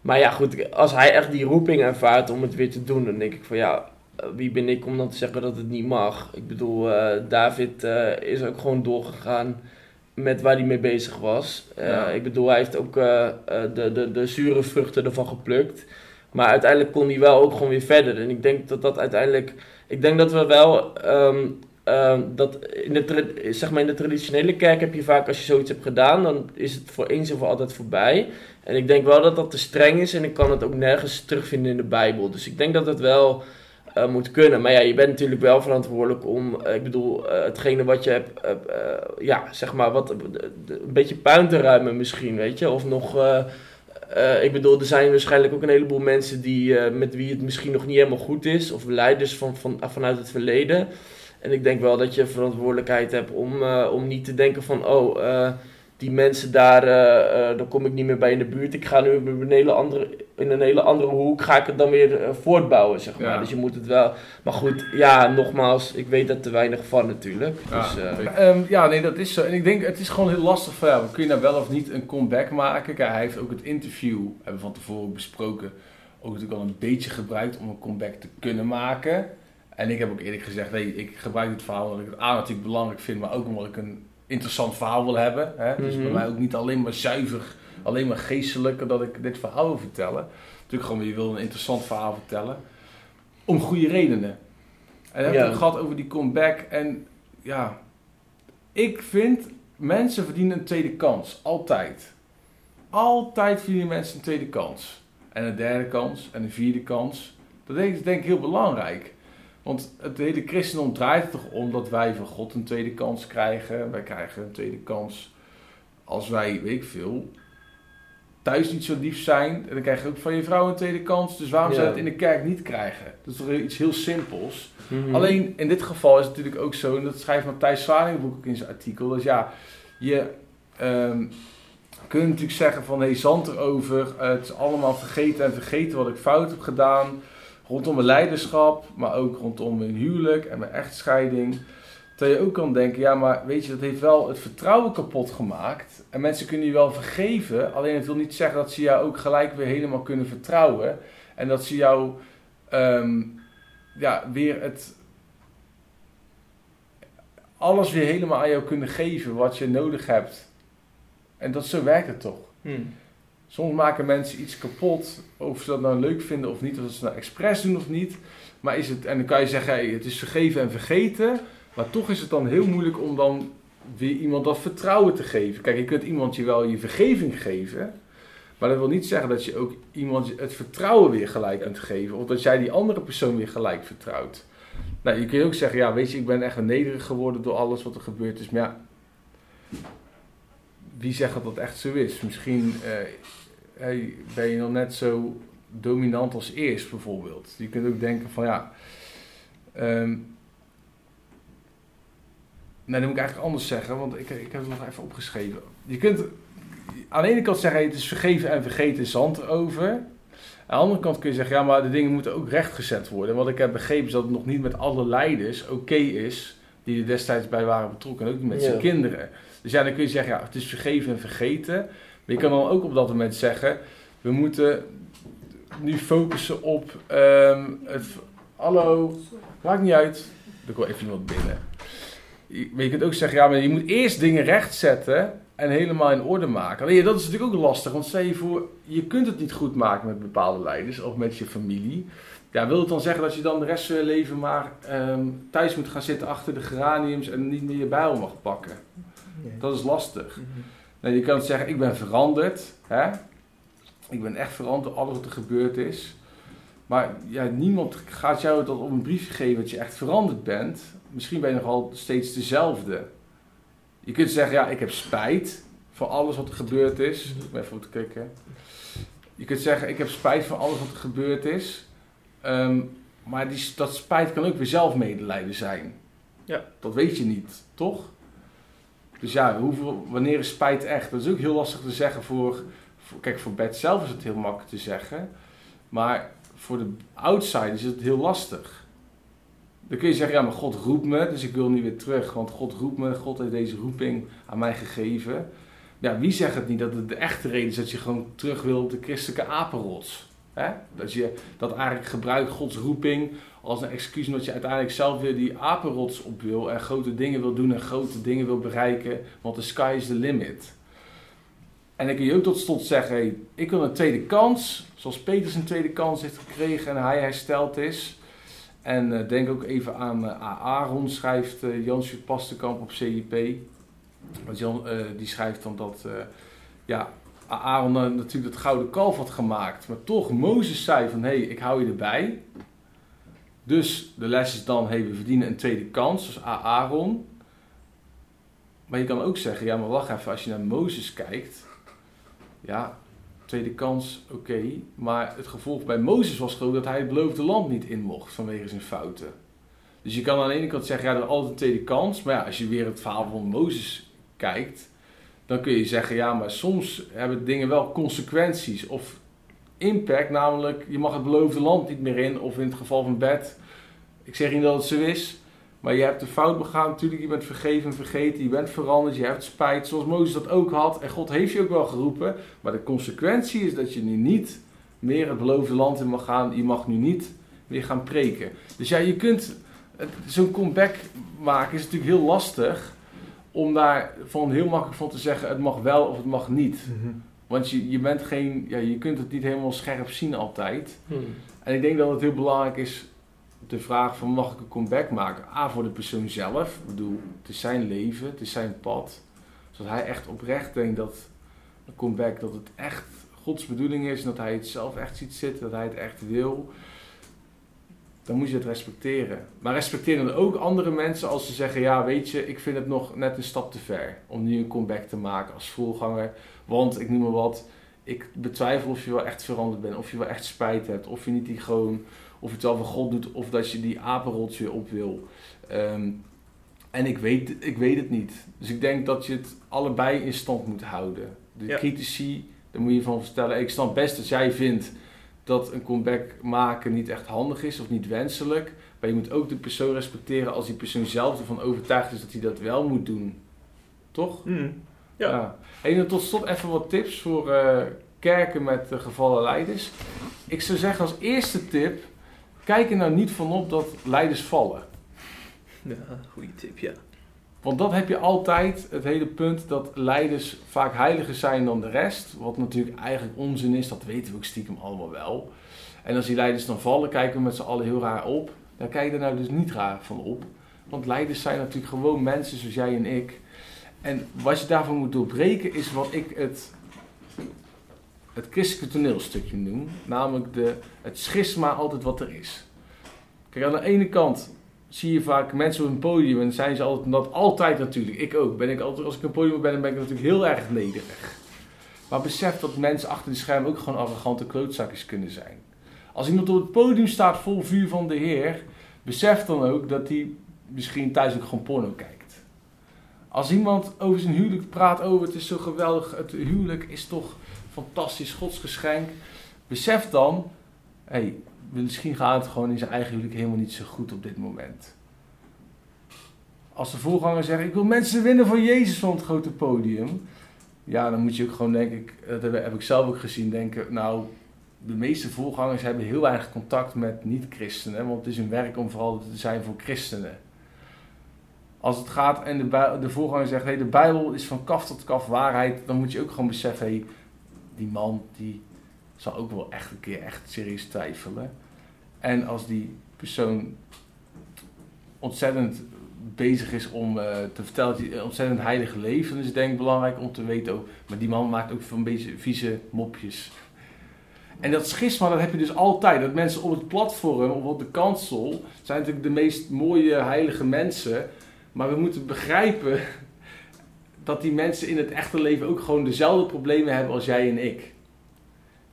Maar ja, goed. Als hij echt die roeping ervaart om het weer te doen. Dan denk ik van ja. Wie ben ik om dan te zeggen dat het niet mag? Ik bedoel, David is ook gewoon doorgegaan met waar hij mee bezig was. Eh, Ja. Ik bedoel, hij heeft ook eh, eh, de, de, de zure vruchten ervan geplukt. Maar uiteindelijk kon hij wel ook gewoon weer verder. En ik denk dat dat uiteindelijk. Ik denk dat we wel. ehm, ehm, dat in de, zeg maar in de traditionele kerk heb je vaak, als je zoiets hebt gedaan, dan is het voor eens en voor altijd voorbij. En ik denk wel dat dat te streng is en ik kan het ook nergens terugvinden in de Bijbel. Dus ik denk dat het wel eh, moet kunnen. Maar ja, je bent natuurlijk wel verantwoordelijk om, eh, ik bedoel, eh, hetgene wat je hebt, ja, zeg maar, wat, een beetje puin te ruimen misschien, weet je. Of nog, ik bedoel, er zijn waarschijnlijk ook een heleboel mensen die, met wie het misschien nog niet helemaal goed is. Of leiders van, van, vanuit het verleden. En ik denk wel dat je verantwoordelijkheid hebt om, om niet te denken van, oh, die mensen daar, eh, eh, daar kom ik niet meer bij in de buurt. Ik ga nu in een hele andere, in een hele andere hoek, ga ik het dan weer eh, voortbouwen, zeg maar. Ja. Dus je moet het wel... Maar goed, ja, nogmaals, ik weet er te weinig van natuurlijk. Ja. Dus, eh, Ehm, ja, nee, dat is zo. En ik denk, het is gewoon heel lastig van, ja, kun je nou wel of niet een comeback maken? Kijk, hij heeft ook het interview, hebben we van tevoren besproken, ook natuurlijk al een beetje gebruikt om een comeback te kunnen maken. En ik heb ook eerlijk gezegd, nee, ik gebruik dit verhaal omdat ik het A natuurlijk belangrijk vind, maar ook omdat ik een interessant verhaal wil hebben. Hè? Dus Mhm. bij mij ook niet alleen maar zuiver, alleen maar geestelijk dat ik dit verhaal wil vertellen. Natuurlijk gewoon, je wil een interessant verhaal vertellen. Om goede redenen. En we hebben Ja. het gehad over die comeback. En ja, ik vind mensen verdienen een tweede kans. Altijd. Altijd verdienen mensen een tweede kans. En een derde kans. En een vierde kans. Dat ik, denk ik heel belangrijk. Want het hele christendom draait er toch om dat wij van God een tweede kans krijgen. Wij krijgen een tweede kans als wij, weet ik veel, thuis niet zo lief zijn. En dan krijg je ook van je vrouw een tweede kans. Dus waarom zou je het in de kerk niet krijgen? Dat is toch iets heel simpels. mhm. Alleen in dit geval is het natuurlijk ook zo, en dat schrijft Matthijs Zwalingenboek ook in zijn artikel, dat ja, je ehm, kunt natuurlijk zeggen van, hé, hey, zand erover, eh, het is allemaal vergeten en vergeten wat ik fout heb gedaan, rondom mijn leiderschap, maar ook rondom mijn huwelijk en mijn echtscheiding. Terwijl je ook kan denken, ja, maar weet je, dat heeft wel het vertrouwen kapot gemaakt. En mensen kunnen je wel vergeven, alleen het wil niet zeggen dat ze jou ook gelijk weer helemaal kunnen vertrouwen. En dat ze jou ehm, ja, weer het. Alles weer helemaal aan jou kunnen geven wat je nodig hebt. En dat zo werkt het toch. Mhm. Soms maken mensen iets kapot, of ze dat nou leuk vinden of niet, of ze het nou expres doen of niet. Maar is het, en dan kan je zeggen, hey, het is vergeven en vergeten. Maar toch is het dan heel moeilijk om dan weer iemand dat vertrouwen te geven. Kijk, je kunt iemand je wel je vergeving geven. Maar dat wil niet zeggen dat je ook iemand het vertrouwen weer gelijk kunt geven. Of dat jij die andere persoon weer gelijk vertrouwt. Nou, je kunt ook zeggen, ja, weet je, ik ben echt nederig geworden door alles wat er gebeurd is. Maar ja, wie zegt dat dat echt zo is? Misschien eh, hey, ben je nog net zo dominant als eerst, bijvoorbeeld. Je kunt ook denken van, ja... ehm, nee, dat moet ik eigenlijk anders zeggen, want ik, ik heb het nog even opgeschreven. Je kunt aan de ene kant zeggen, hey, het is vergeven en vergeten zand erover. Aan de andere kant kun je zeggen, ja, maar de dingen moeten ook rechtgezet worden. En wat ik heb begrepen is dat het nog niet met alle leiders oké is die er destijds bij waren betrokken. En ook niet met zijn kinderen. Dus ja, dan kun je zeggen, ja, het is vergeven en vergeten. Maar je kan dan ook op dat moment zeggen, we moeten nu focussen op ehm, het... Hallo, maakt niet uit. Er komt even iemand binnen. Maar je kunt ook zeggen, ja, maar je moet eerst dingen rechtzetten en helemaal in orde maken. Alleen ja, dat is natuurlijk ook lastig, want stel je voor, je kunt het niet goed maken met bepaalde leiders of met je familie. Ja, wil het dan zeggen dat je dan de rest van je leven maar ehm, thuis moet gaan zitten achter de geraniums en niet meer je bijl mag pakken? Dat is lastig. Mhm. Nou, je kan zeggen, ik ben veranderd. Hè? Ik ben echt veranderd door alles wat er gebeurd is. Maar ja, niemand gaat jou dat op een briefje geven dat je echt veranderd bent. Misschien ben je nogal steeds dezelfde. Je kunt zeggen, ja, ik heb spijt voor alles wat er gebeurd is. Ik ben even te kijken. Je kunt zeggen, ik heb spijt voor alles wat er gebeurd is. Ehm, maar die, dat spijt kan ook weer zelfmedelijden zijn. Ja. Dat weet je niet, toch? Dus ja, hoeveel, wanneer is spijt echt? Dat is ook heel lastig te zeggen voor. Kijk, voor Bert zelf is het heel makkelijk te zeggen. Maar voor de outsiders is het heel lastig. Dan kun je zeggen, ja, maar God roept me, dus ik wil niet weer terug. Want God roept me, God heeft deze roeping aan mij gegeven. Ja, wie zegt het niet dat het de echte reden is dat je gewoon terug wil op de christelijke apenrots? Dat je dat eigenlijk gebruikt Gods roeping als een excuus omdat je uiteindelijk zelf weer die apenrots op wil en grote dingen wil doen en grote dingen wil bereiken, want de sky is the limit. En dan kun je ook tot slot zeggen, ik wil een tweede kans, zoals Peters een tweede kans heeft gekregen en hij hersteld is. En uh, denk ook even aan uh, Aaron, schrijft uh, Jansje Pastenkamp op CIP. Want die schrijft dan dat ja, Aaron natuurlijk het gouden kalf had gemaakt. Maar toch Mozes zei van, hé, hey, ik hou je erbij. Dus de les is dan, hey, we verdienen een tweede kans, dus Aaron. Maar je kan ook zeggen, ja, maar wacht even, als je naar Mozes kijkt, ja, tweede kans, oké. maar het gevolg bij Mozes was gewoon dat hij het beloofde land niet in mocht vanwege zijn fouten. Dus je kan aan de ene kant zeggen, ja, er is altijd een tweede kans. Maar ja, als je weer het verhaal van Mozes kijkt, dan kun je zeggen, ja, maar soms hebben dingen wel consequenties of impact. Namelijk, je mag het beloofde land niet meer in, of in het geval van bed. Ik zeg niet dat het zo is, maar je hebt de fout begaan. Natuurlijk, je bent vergeven en vergeten, je bent veranderd, je hebt spijt, zoals Mozes dat ook had. En God heeft je ook wel geroepen. Maar de consequentie is dat je nu niet meer het beloofde land in mag gaan. Je mag nu niet meer gaan preken. Dus ja, je kunt zo'n comeback maken, is natuurlijk heel lastig om daar van heel makkelijk van te zeggen: het mag wel of het mag niet. Mhm. Want je, je bent geen, ja, je kunt het niet helemaal scherp zien altijd. Hmm. En ik denk dat het heel belangrijk is de vraag van mag ik een comeback maken? A voor de persoon zelf. Ik bedoel, het is zijn leven, het is zijn pad. Zodat hij echt oprecht denkt dat een comeback, dat het echt Gods bedoeling is. En dat hij het zelf echt ziet zitten, dat hij het echt wil. Dan moet je het respecteren. Maar respecteer dan ook andere mensen als ze zeggen: Ja, weet je, ik vind het nog net een stap te ver om nu een comeback te maken als voorganger. Want ik noem maar wat, ik betwijfel of je wel echt veranderd bent, of je wel echt spijt hebt, of je niet die gewoon of je het wel van God doet, of dat je die apenrots weer op wil. Ehm, en ik weet, ik weet het niet. Dus ik denk dat je het allebei in stand moet houden. De critici, daar moet je van vertellen. Ik snap best dat jij vindt dat een comeback maken niet echt handig is of niet wenselijk. Maar je moet ook de persoon respecteren als die persoon zelf ervan overtuigd is dat hij dat wel moet doen. Toch? Mm. Ja. ja. En dan tot slot even wat tips voor uh, kerken met uh, gevallen leiders. Ik zou zeggen als eerste tip, Kijk er nou niet van op dat leiders vallen. Ja, goede tip, ja. Want dat heb je altijd, het hele punt dat leiders vaak heiliger zijn dan de rest. Wat natuurlijk eigenlijk onzin is, dat weten we ook stiekem allemaal wel. En als die leiders dan vallen, kijken we met z'n allen heel raar op. Dan kijk je er nou dus niet raar van op. Want leiders zijn natuurlijk gewoon mensen zoals jij en ik. En wat je daarvan moet doorbreken is wat ik het het christelijke toneelstukje noem. Namelijk de, het schisma altijd wat er is. Kijk, aan de ene kant zie je vaak mensen op een podium en zijn ze altijd, altijd natuurlijk, ik ook, ben ik altijd, als ik een podium ben, ben ik natuurlijk heel erg nederig. Maar besef dat mensen achter de schermen ook gewoon arrogante klootzakjes kunnen zijn. Als iemand op het podium staat vol vuur van de Heer, besef dan ook dat hij misschien thuis ook gewoon porno kijkt. Als iemand over zijn huwelijk praat, oh het is zo geweldig, het huwelijk is toch fantastisch godsgeschenk. Besef dan, hey, misschien gaat het gewoon in zijn eigen huwelijk helemaal niet zo goed op dit moment. Als de voorganger zegt, ik wil mensen winnen voor Jezus van het grote podium. Ja, dan moet je ook gewoon, denk ik, dat heb ik zelf ook gezien, denken, nou, de meeste voorgangers hebben heel weinig contact met niet-christenen, want het is hun werk om vooral te zijn voor christenen. Als het gaat en de, de voorganger zegt, hey, de Bijbel is van kaf tot kaf waarheid, dan moet je ook gewoon beseffen, hey, die man die zal ook wel echt een keer echt serieus twijfelen. En als die persoon ontzettend bezig is om uh, te vertellen dat hij ontzettend heilig leven, dan is het denk ik belangrijk om te weten ook. Maar die man maakt ook van beetje vieze mopjes. En dat schisma, dat heb je dus altijd. Dat mensen op het platform of op de kansel zijn natuurlijk de meest mooie heilige mensen. Maar we moeten begrijpen dat die mensen in het echte leven ook gewoon dezelfde problemen hebben als jij en ik.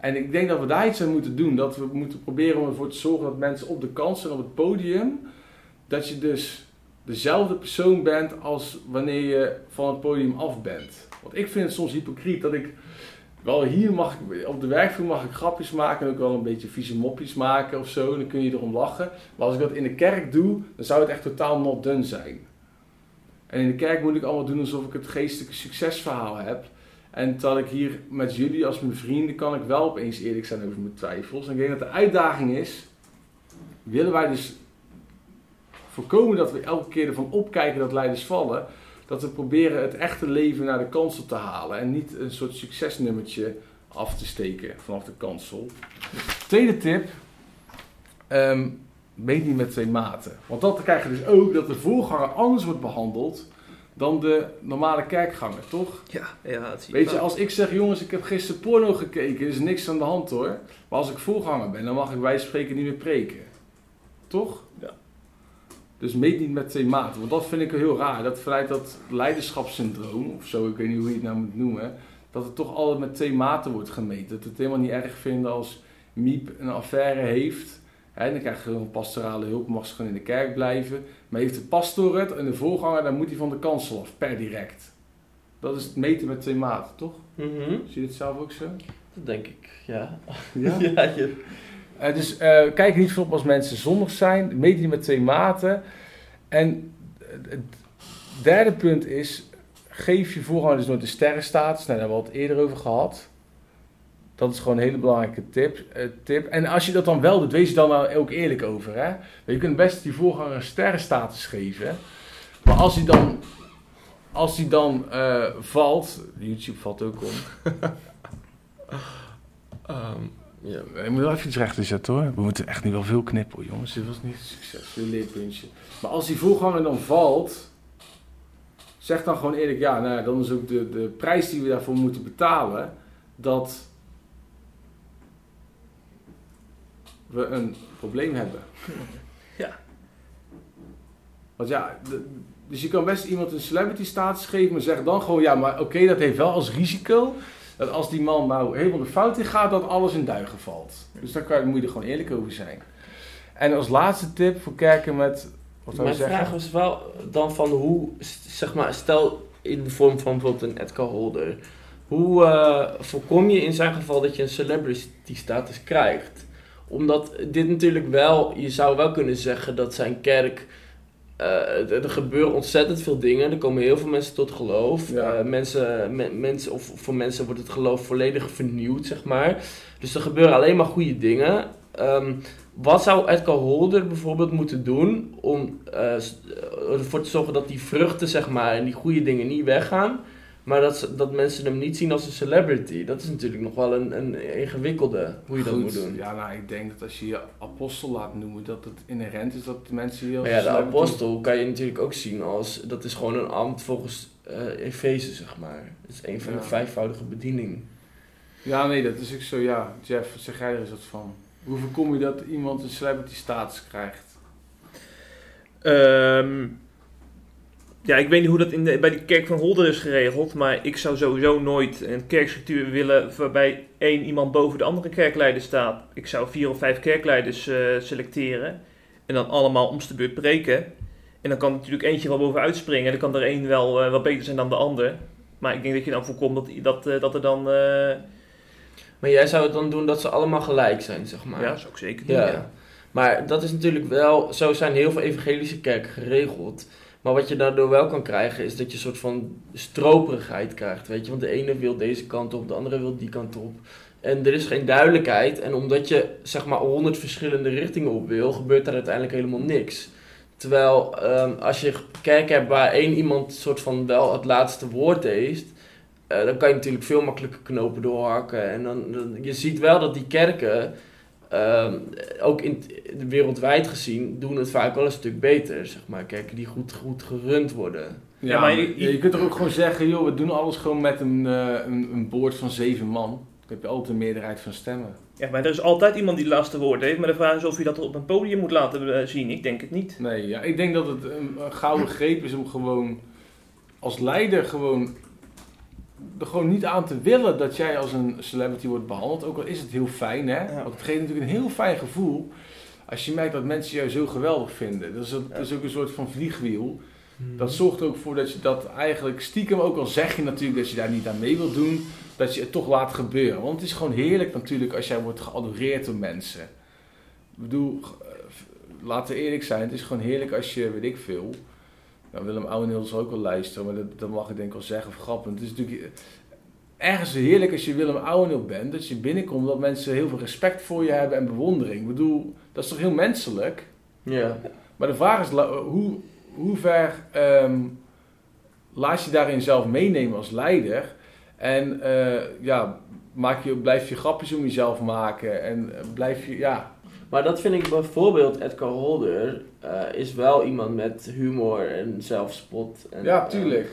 En ik denk dat we daar iets aan moeten doen. Dat we moeten proberen om ervoor te zorgen dat mensen op de kans zijn op het podium. Dat je dus dezelfde persoon bent als wanneer je van het podium af bent. Want ik vind het soms hypocriet dat ik. Wel, hier mag op de werkvloer mag ik grapjes maken en ook wel een beetje vieze mopjes maken of zo. Dan kun je erom lachen. Maar als ik dat in de kerk doe, dan zou het echt totaal not done zijn. En in de kerk moet ik allemaal doen alsof ik het geestelijke succesverhaal heb. En terwijl ik hier met jullie als mijn vrienden kan ik wel opeens eerlijk zijn over mijn twijfels. En ik denk dat de uitdaging is, willen wij dus voorkomen dat we elke keer ervan opkijken dat leiders vallen, dat we proberen het echte leven naar de kansel te halen en niet een soort succesnummertje af te steken vanaf de kansel. Tweede tip, ehm meet niet met twee maten. Want dat krijg je dus ook, dat de voorganger anders wordt behandeld dan de normale kerkganger, toch? Ja, ja dat zie Weet je, als ik zeg, jongens, ik heb gisteren porno gekeken, er is niks aan de hand hoor. Maar als ik voorganger ben, dan mag ik bij spreken niet meer preken. Toch? Ja. Dus meet niet met twee maten, want dat vind ik heel raar. Dat vanuit dat leiderschapssyndroom, of zo, ik weet niet hoe je het nou moet noemen, dat het toch altijd met twee maten wordt gemeten. Dat we het helemaal niet erg vinden als Miep een affaire heeft. Dan krijg je gewoon pastorale hulp, mag ze gewoon in de kerk blijven. Maar heeft de pastor het en de voorganger, dan moet hij van de kansel af, per direct. Dat is het meten met twee maten, toch? Mhm. Zie je het zelf ook zo? Dat denk ik, ja. Ja. Eh, dus eh, kijk niet voor op als mensen zondig zijn. Meet die met twee maten. En eh, het derde punt is, geef je voorganger dus nooit de sterrenstatus. Nou, daar hebben we het eerder over gehad. Dat is gewoon een hele belangrijke tip. eh, tip. En als je dat dan wel doet, wees je dan nou ook eerlijk over. Hè? Je kunt best die voorganger een sterrenstatus geven. Maar als hij dan, als hij dan eh, valt, YouTube valt ook om. Ehm, ja. Ik moet wel even iets rechter zetten hoor. We moeten echt niet wel veel knippen jongens. Dit was niet een succes, een leerpuntje. Maar als die voorganger dan valt, zeg dan gewoon eerlijk, ja, nou, ja, dan is ook de, de prijs die we daarvoor moeten betalen, dat we een probleem hebben. Ja. Want ja, de- dus je kan best iemand een celebrity status geven, maar zeg dan gewoon, ja, maar oké, dat heeft wel als risico dat als die man nou helemaal de fout in gaat, dat alles in duigen valt. Dus daar kan, moet je er gewoon eerlijk over zijn. En als laatste tip voor kerken met, wat Mijn zeggen? vraag was wel dan van hoe, zeg maar, stel in de vorm van bijvoorbeeld een Edgar Holder. Hoe eh, voorkom je in zijn geval dat je een celebrity status krijgt? Omdat dit natuurlijk wel, je zou wel kunnen zeggen dat zijn kerk, eh, er gebeuren ontzettend veel dingen. Er komen heel veel mensen tot geloof. Ja. Eh, mensen, me- mensen, of voor mensen wordt het geloof volledig vernieuwd, zeg maar. Dus er gebeuren alleen maar goede dingen. Ehm, wat zou Edgar Holder bijvoorbeeld moeten doen om eh, ervoor te zorgen dat die vruchten, zeg maar, en die goede dingen niet weggaan, maar dat, ze- dat mensen hem niet zien als een celebrity? Dat is natuurlijk nog wel een, een ingewikkelde, hoe je dat moet doen. Ja, nou, ik denk dat als je je apostel laat noemen, dat het inherent is dat de mensen je als Maar ja, de apostel kan je natuurlijk ook zien als, dat is gewoon een ambt volgens eh Efeze, zeg maar. Dat is een van Ja. de vijfvoudige bediening. Ja, nee, dat is ook zo. Ja, Jeff, zeg jij er eens wat van? Hoe voorkom je dat iemand een celebrity status krijgt? Ehm, ja, ik weet niet hoe dat in de, bij die kerk van Holder is geregeld, maar ik zou sowieso nooit een kerkstructuur willen waarbij één iemand boven de andere kerkleider staat. Ik zou vier of vijf kerkleiders eh, selecteren en dan allemaal om de beurt preken. En dan kan natuurlijk eentje wel bovenuit springen, dan kan er één wel eh, wat beter zijn dan de ander. Maar ik denk dat je dan voorkomt dat, dat, eh, dat er dan... Maar jij zou het dan doen dat ze allemaal gelijk zijn, zeg maar. ja, dat zou ik zeker doen, Ja. ja. Maar dat is natuurlijk wel, zo zijn heel veel evangelische kerken geregeld. Maar wat je daardoor wel kan krijgen, is dat je een soort van stroperigheid krijgt. Weet je, want de ene wil deze kant op, de andere wil die kant op. En er is geen duidelijkheid. En omdat je zeg maar honderd verschillende richtingen op wil, gebeurt daar uiteindelijk helemaal niks. Terwijl ehm, als je kerken hebt waar één iemand soort van wel het laatste woord heeft, eh, dan kan je natuurlijk veel makkelijker knopen doorhakken. En dan, dan- je ziet wel dat die kerken, ehm, ook in, wereldwijd gezien, doen het vaak wel een stuk beter. Zeg maar, kerken die goed, goed gerund worden. Ja, Ja, maar je, je- je kunt toch ook gewoon zeggen, joh, we doen alles gewoon met een, eh, een, een boord van zeven man. Dan heb je altijd een meerderheid van stemmen. Ja, maar er is altijd iemand die het laatste woord heeft, maar de vraag is of je dat op een podium moet laten eh, zien. Ik denk het niet. Nee, ja, ik denk dat het een, een gouden greep is om gewoon als leider gewoon er gewoon niet aan te willen dat jij als een celebrity wordt behandeld. Ook al is het heel fijn, hè. Ja. Want het geeft natuurlijk een heel fijn gevoel als je merkt dat mensen jou zo geweldig vinden. Dat is, ook- dat is ook een soort van vliegwiel. Dat zorgt er ook voor dat je dat eigenlijk stiekem, ook al zeg je natuurlijk dat je daar niet aan mee wilt doen, dat je het toch laat gebeuren. Want het is gewoon heerlijk natuurlijk als jij wordt geadoreerd door mensen. Ik bedoel, eh, laten we eerlijk zijn, het is gewoon heerlijk als je, weet ik veel, nou Willem Ouweneel zal ook wel luisteren, maar dat, dat mag ik denk ik wel zeggen, of grappig. Het is natuurlijk, ergens heerlijk als je Willem Ouweneel bent, dat je binnenkomt, dat mensen heel veel respect voor je hebben en bewondering. Ik bedoel, dat is toch heel menselijk? Ja. Maar de vraag is, hoe, hoe ver ehm, laat je daarin zelf meenemen als leider? En eh, ja, maak je, blijf je grapjes om jezelf maken en eh, blijf je, ja, Maar dat vind ik bijvoorbeeld, Edgar Holder eh, is wel iemand met humor en zelfspot. En, ja, eh, tuurlijk.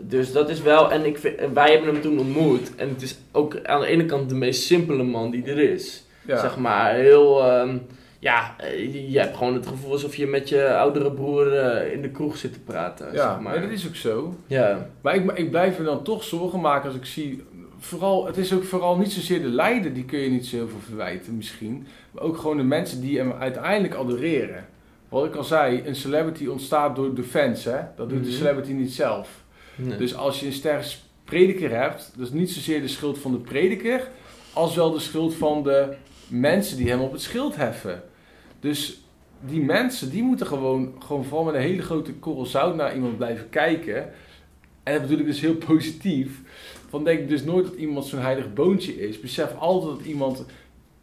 dus dat is wel, en ik vind, wij hebben hem toen ontmoet. En het is ook aan de ene kant de meest simpele man die er is. Ja. Zeg maar, heel, ehm, ja, eh, je hebt gewoon het gevoel alsof je met je oudere broer eh, in de kroeg zit te praten. ja, zeg maar. nee, dat is ook zo. Ja, Maar ik, ik blijf me dan toch zorgen maken als ik zie. Vooral, het is ook vooral niet zozeer de leider, die kun je niet zo heel veel verwijten misschien. Maar ook gewoon de mensen die hem uiteindelijk adoreren. Wat ik al zei, een celebrity ontstaat door de fans, hè? Dat doet de Mhm. celebrity niet zelf. Nee. Dus als je een sterke prediker hebt, dat is niet zozeer de schuld van de prediker, als wel de schuld van de mensen die hem op het schild heffen. Dus die mensen, die moeten gewoon, gewoon vooral met een hele grote korrel zout naar iemand blijven kijken. En dat bedoel ik dus heel positief. Van denk dus nooit dat iemand zo'n heilig boontje is. Besef altijd dat iemand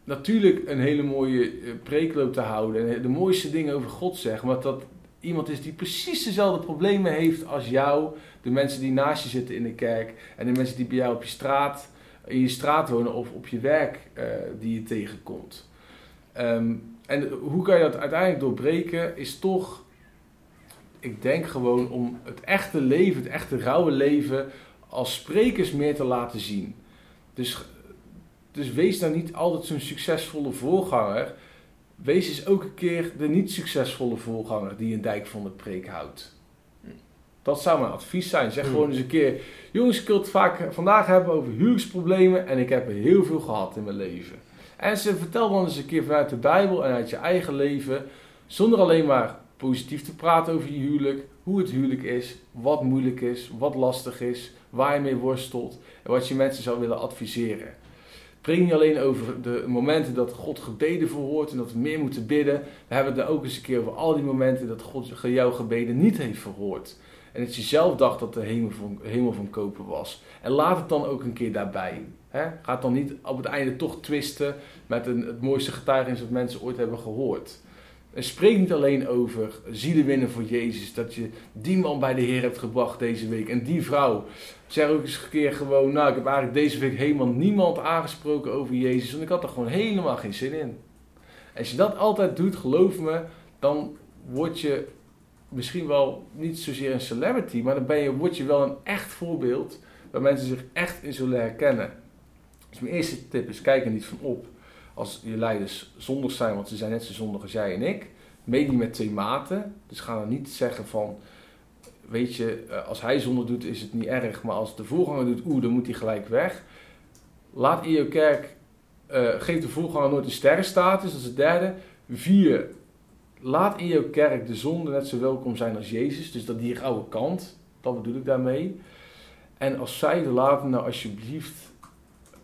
natuurlijk een hele mooie eh, preek loopt te houden. En de mooiste dingen over God zegt. Maar dat iemand is die precies dezelfde problemen heeft als jou. De mensen die naast je zitten in de kerk. En de mensen die bij jou op je straat, in je straat wonen of op je werk eh, die je tegenkomt. Ehm, en hoe kan je dat uiteindelijk doorbreken? Is toch, ik denk gewoon om het echte leven, het echte rauwe leven, als sprekers meer te laten zien. Dus, dus wees nou niet altijd zo'n succesvolle voorganger. Wees eens ook een keer de niet succesvolle voorganger die een dijk van de preek houdt. Dat zou mijn advies zijn. Zeg Hmm. gewoon eens een keer: jongens, ik wil het vaak vandaag hebben over huwelijksproblemen en ik heb er heel veel gehad in mijn leven. En ze vertel dan eens een keer vanuit de Bijbel en uit je eigen leven, zonder alleen maar positief te praten over je huwelijk, hoe het huwelijk is, wat moeilijk is, wat lastig is, waar je mee worstelt en wat je mensen zou willen adviseren. Preek niet alleen over de momenten dat God gebeden verhoort en dat we meer moeten bidden. We hebben het ook eens een keer over al die momenten dat God jouw gebeden niet heeft verhoord. En dat je zelf dacht dat de hemel van, hemel van kopen was. En laat het dan ook een keer daarbij. Ga dan niet op het einde toch twisten met een, het mooiste getuigenis dat mensen ooit hebben gehoord. En spreek niet alleen over zielen winnen voor Jezus. Dat je die man bij de Heer hebt gebracht deze week. En die vrouw. Zeg ook eens een keer gewoon, nou ik heb eigenlijk deze week helemaal niemand aangesproken over Jezus. Want ik had er gewoon helemaal geen zin in. Als je dat altijd doet, geloof me, dan word je misschien wel niet zozeer een celebrity. Maar dan ben je, word je wel een echt voorbeeld waar mensen zich echt in zullen herkennen. Dus mijn eerste tip is, kijk er niet van op als je leiders zondig zijn, want ze zijn net zo zondig als jij en ik. Medie met twee maten. Dus ga dan niet zeggen van, weet je, eh, als hij zonde doet is het niet erg, maar als de voorganger doet, oeh, dan moet hij gelijk weg. Laat in je kerk, eh, geef de voorganger nooit een sterrenstatus, dat is het derde. Vier, laat in jouw kerk de zonde net zo welkom zijn als Jezus, dus dat die oude kant, dat bedoel ik daarmee. En als zij laten nou alsjeblieft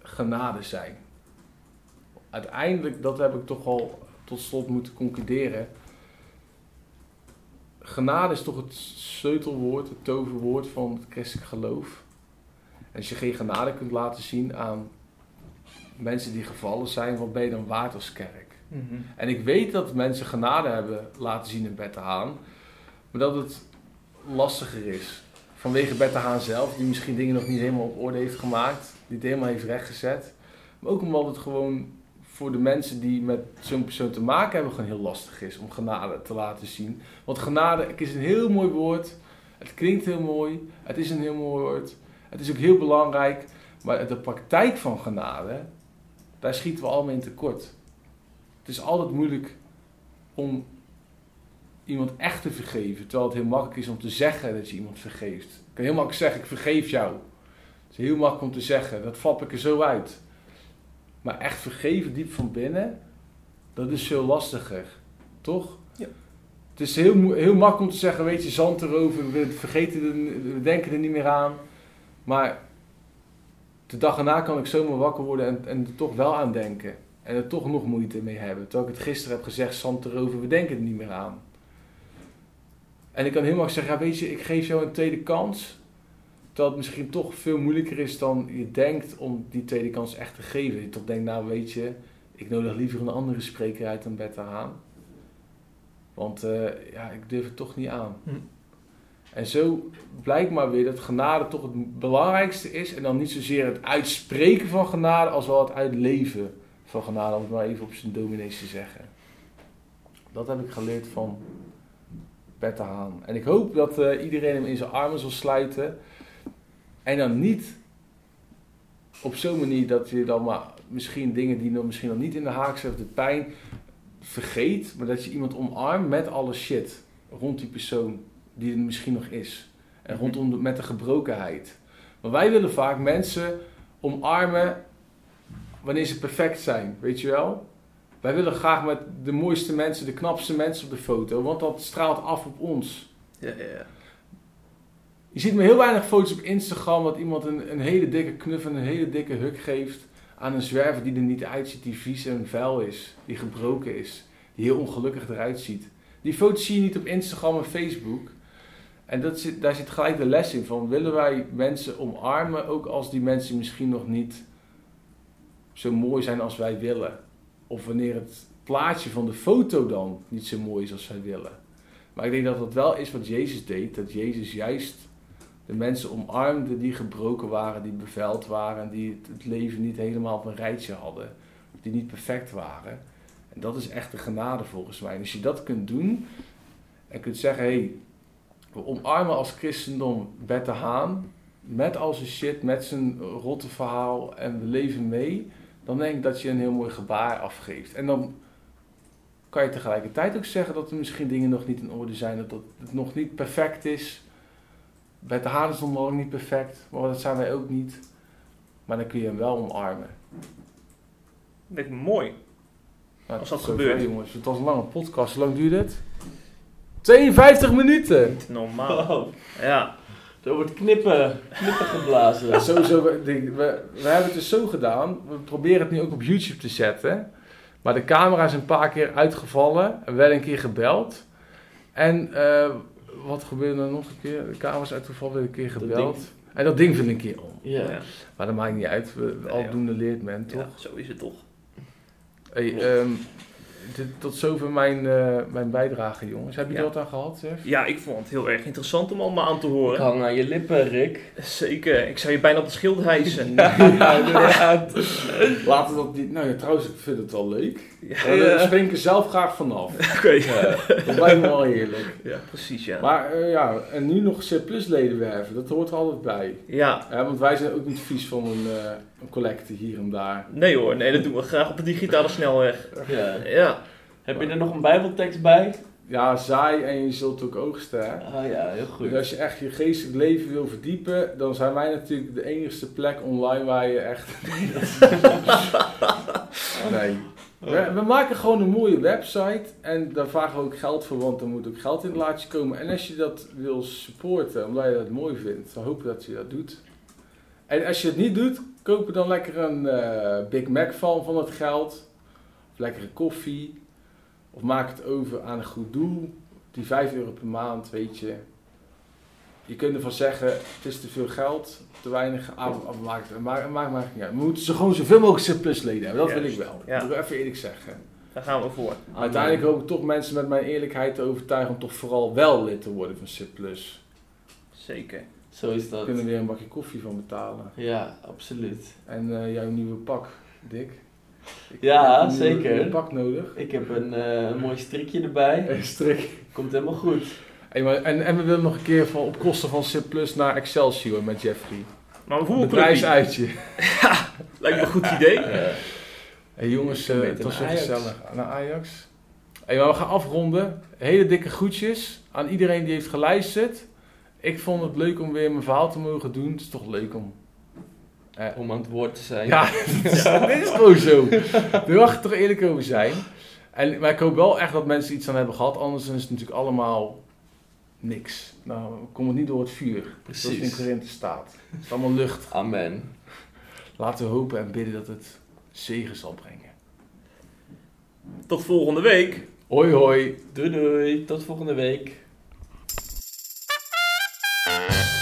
genade zijn. Uiteindelijk, dat heb ik toch al tot slot moeten concluderen. Genade is toch het sleutelwoord, het toverwoord van het christelijk geloof. En als je geen genade kunt laten zien aan mensen die gevallen zijn, wat ben je dan waard als kerk? En ik weet dat mensen genade hebben laten zien in Bette Haan, maar dat het lastiger is. Vanwege Bette Haan zelf, die misschien dingen nog niet helemaal op orde heeft gemaakt, die het helemaal heeft rechtgezet. Maar ook omdat het gewoon voor de mensen die met zo'n persoon te maken hebben, gewoon heel lastig is om genade te laten zien. Want genade is een heel mooi woord, het klinkt heel mooi, het is een heel mooi woord, het is ook heel belangrijk, maar de praktijk van genade, daar schieten we allemaal in tekort. Het is altijd moeilijk om iemand echt te vergeven, terwijl het heel makkelijk is om te zeggen dat je iemand vergeeft. Ik kan heel makkelijk zeggen, ik vergeef jou. Het is heel makkelijk om te zeggen, dat flap ik er zo uit. Maar echt vergeven diep van binnen, dat is veel lastiger. Toch? Ja. Het is heel, heel makkelijk om te zeggen, weet je, zand erover, we vergeten er, we denken er niet meer aan. Maar de dag erna kan ik zomaar wakker worden en, en er toch wel aan denken. En er toch nog moeite mee hebben. Terwijl ik het gisteren heb gezegd, zand erover, we denken er niet meer aan. En ik kan heel makkelijk zeggen, ja, weet je, ik geef jou een tweede kans. Dat het misschien toch veel moeilijker is dan je denkt om die tweede kans echt te geven. Je toch denkt, nou weet je, ik nodig liever een andere spreker uit dan Bette Haan. Want eh, ja, ik durf het toch niet aan. Hm. En zo blijkt maar weer dat genade toch het belangrijkste is. En dan niet zozeer het uitspreken van genade, als wel het uitleven van genade. Om het maar even op zijn dominees te zeggen. Dat heb ik geleerd van Bette Haan. En ik hoop dat eh, iedereen hem in zijn armen zal sluiten. En dan niet op zo'n manier dat je dan maar misschien dingen die nog misschien nog niet in de haak zijn of de pijn vergeet. Maar dat je iemand omarmt met alle shit rond die persoon die er misschien nog is. En rondom de, met de gebrokenheid. Maar wij willen vaak mensen omarmen wanneer ze perfect zijn, weet je wel? Wij willen graag met de mooiste mensen, de knapste mensen op de foto, want dat straalt af op ons. Ja, ja, ja. Je ziet me heel weinig foto's op Instagram dat iemand een, een hele dikke knuff en een hele dikke huk geeft aan een zwerver die er niet uitziet, die vies en vuil is, die gebroken is, die heel ongelukkig eruit ziet. Die foto's zie je niet op Instagram en Facebook. En dat zit, daar zit gelijk de les in van, willen wij mensen omarmen, ook als die mensen misschien nog niet zo mooi zijn als wij willen. Of wanneer het plaatje van de foto dan niet zo mooi is als wij willen. Maar ik denk dat dat wel is wat Jezus deed. Dat Jezus juist de mensen omarmde die gebroken waren, die beveld waren, die het- het leven niet helemaal op een rijtje hadden, die niet perfect waren. En dat is echt de genade volgens mij. En als je dat kunt doen en kunt zeggen, hé, hey, we omarmen als christendom Bette Haan, met al zijn shit, met zijn rotte verhaal en we leven mee, dan denk ik dat je een heel mooi gebaar afgeeft. En dan kan je tegelijkertijd ook zeggen dat er misschien dingen nog niet in orde zijn, dat het nog niet perfect is. Bij de is het nog lang niet perfect, maar dat zijn wij ook niet. Maar dan kun je hem wel omarmen. Lijkt me mooi. Nou, Als dat gebeurt. jongens. Het was een lange podcast. Hoe lang duurde het? 52 minuten! Niet normaal. Wow. Ja. Er wordt knippen, knippen geblazen. Ja, sowieso, we, we, we hebben het dus zo gedaan. We proberen het nu ook op YouTube te zetten. Maar de camera is een paar keer uitgevallen. En wel een keer gebeld. En eh, wat gebeurde er nog een keer? De camera is uitgevallen, weer een keer gebeld. En dat ding viel een keer om. Ja. Maar dat maakt niet uit. We, Nee, aldoende leert men, toch? ja, zo is het toch. Hey, Klopt. Dit, tot zover mijn, eh, mijn bijdrage, jongens. Heb je Ja. er wat aan gehad, Jeff? Ja, ik vond het heel erg interessant om allemaal aan te Ik horen. hang aan je lippen, Rick. Zeker. Ik zou je bijna op de schild hijsen. Ja, inderdaad. Laten we dat niet... Nou ja, trouwens, ik vind het wel leuk. Ja, Maar daar spring ik er zelf graag vanaf. Oké. Ja, dat lijkt me wel heerlijk. Ja, precies ja. Maar eh, ja, en nu nog C-plus leden werven, dat hoort er altijd bij. Ja. Ja, want wij zijn ook niet vies van een, een collecte hier en daar. Nee hoor, nee, dat doen we graag op de digitale snelweg. Ja. Ja. Heb je er nog een bijbeltekst bij? Ja, zaai en je zult ook oogsten. Hè? Oh ja, heel goed. Dus als je echt je geestelijk leven wil verdiepen, dan zijn wij natuurlijk de enigste plek online waar je echt... nee. We, we maken gewoon een mooie website en daar vragen we ook geld voor, want er moet ook geld in het laadje komen. En als je dat wil supporten, omdat je dat mooi vindt, dan hoop ik dat je dat doet. En als je het niet doet, koop er dan lekker een eh, Big Mac van, van het geld. Of lekkere koffie. Of maak het over aan een goed doel. Die 5 euro per maand, weet je. Je kunt ervan zeggen, het is te veel geld, te weinig afmaakt. Het maakt, het maakt maar niet uit. We moeten ze gewoon zoveel mogelijk C-plus leden hebben, dat wil ik wel. ja. Dat wil ik even eerlijk zeggen. Daar gaan we voor. Uiteindelijk hoop ik toch mensen met mijn eerlijkheid te overtuigen om toch vooral wel lid te worden van C+. Zeker. Zo is We dat. kunnen weer een bakje koffie van betalen. Ja, absoluut. En eh, jouw nieuwe pak, Dick. Ik Ja, heb een zeker. nieuwe pak nodig. Ik heb een, eh, een mooi strikje erbij. Een strik. Komt helemaal goed. En, en we willen nog een keer van, op kosten van C++ naar Excelsior met Jeffrey. Maar een prijs voetbalclub. uitje. Lijkt me een goed idee. Ja. Hey jongens, eh, het was weer Ajax. gezellig. Naar Ajax. Hey, maar we gaan afronden. Hele dikke groetjes aan iedereen die heeft geluisterd. Ik vond het leuk om weer mijn verhaal te mogen doen. Het is toch leuk om... eh, Om aan het woord te zijn. ja, dit is, is gewoon zo. Daar mag ik toch eerlijk over zijn. En, maar ik hoop wel echt dat mensen iets aan hebben gehad. Anders is het natuurlijk allemaal niks. Nou, kom het niet door het vuur. Zoals het in Precies. Korinthe staat. Het is allemaal lucht. Amen. Laten we hopen en bidden dat het zegen zal brengen. Tot volgende week. Hoi hoi. Doei doei. Tot volgende week. Thank you.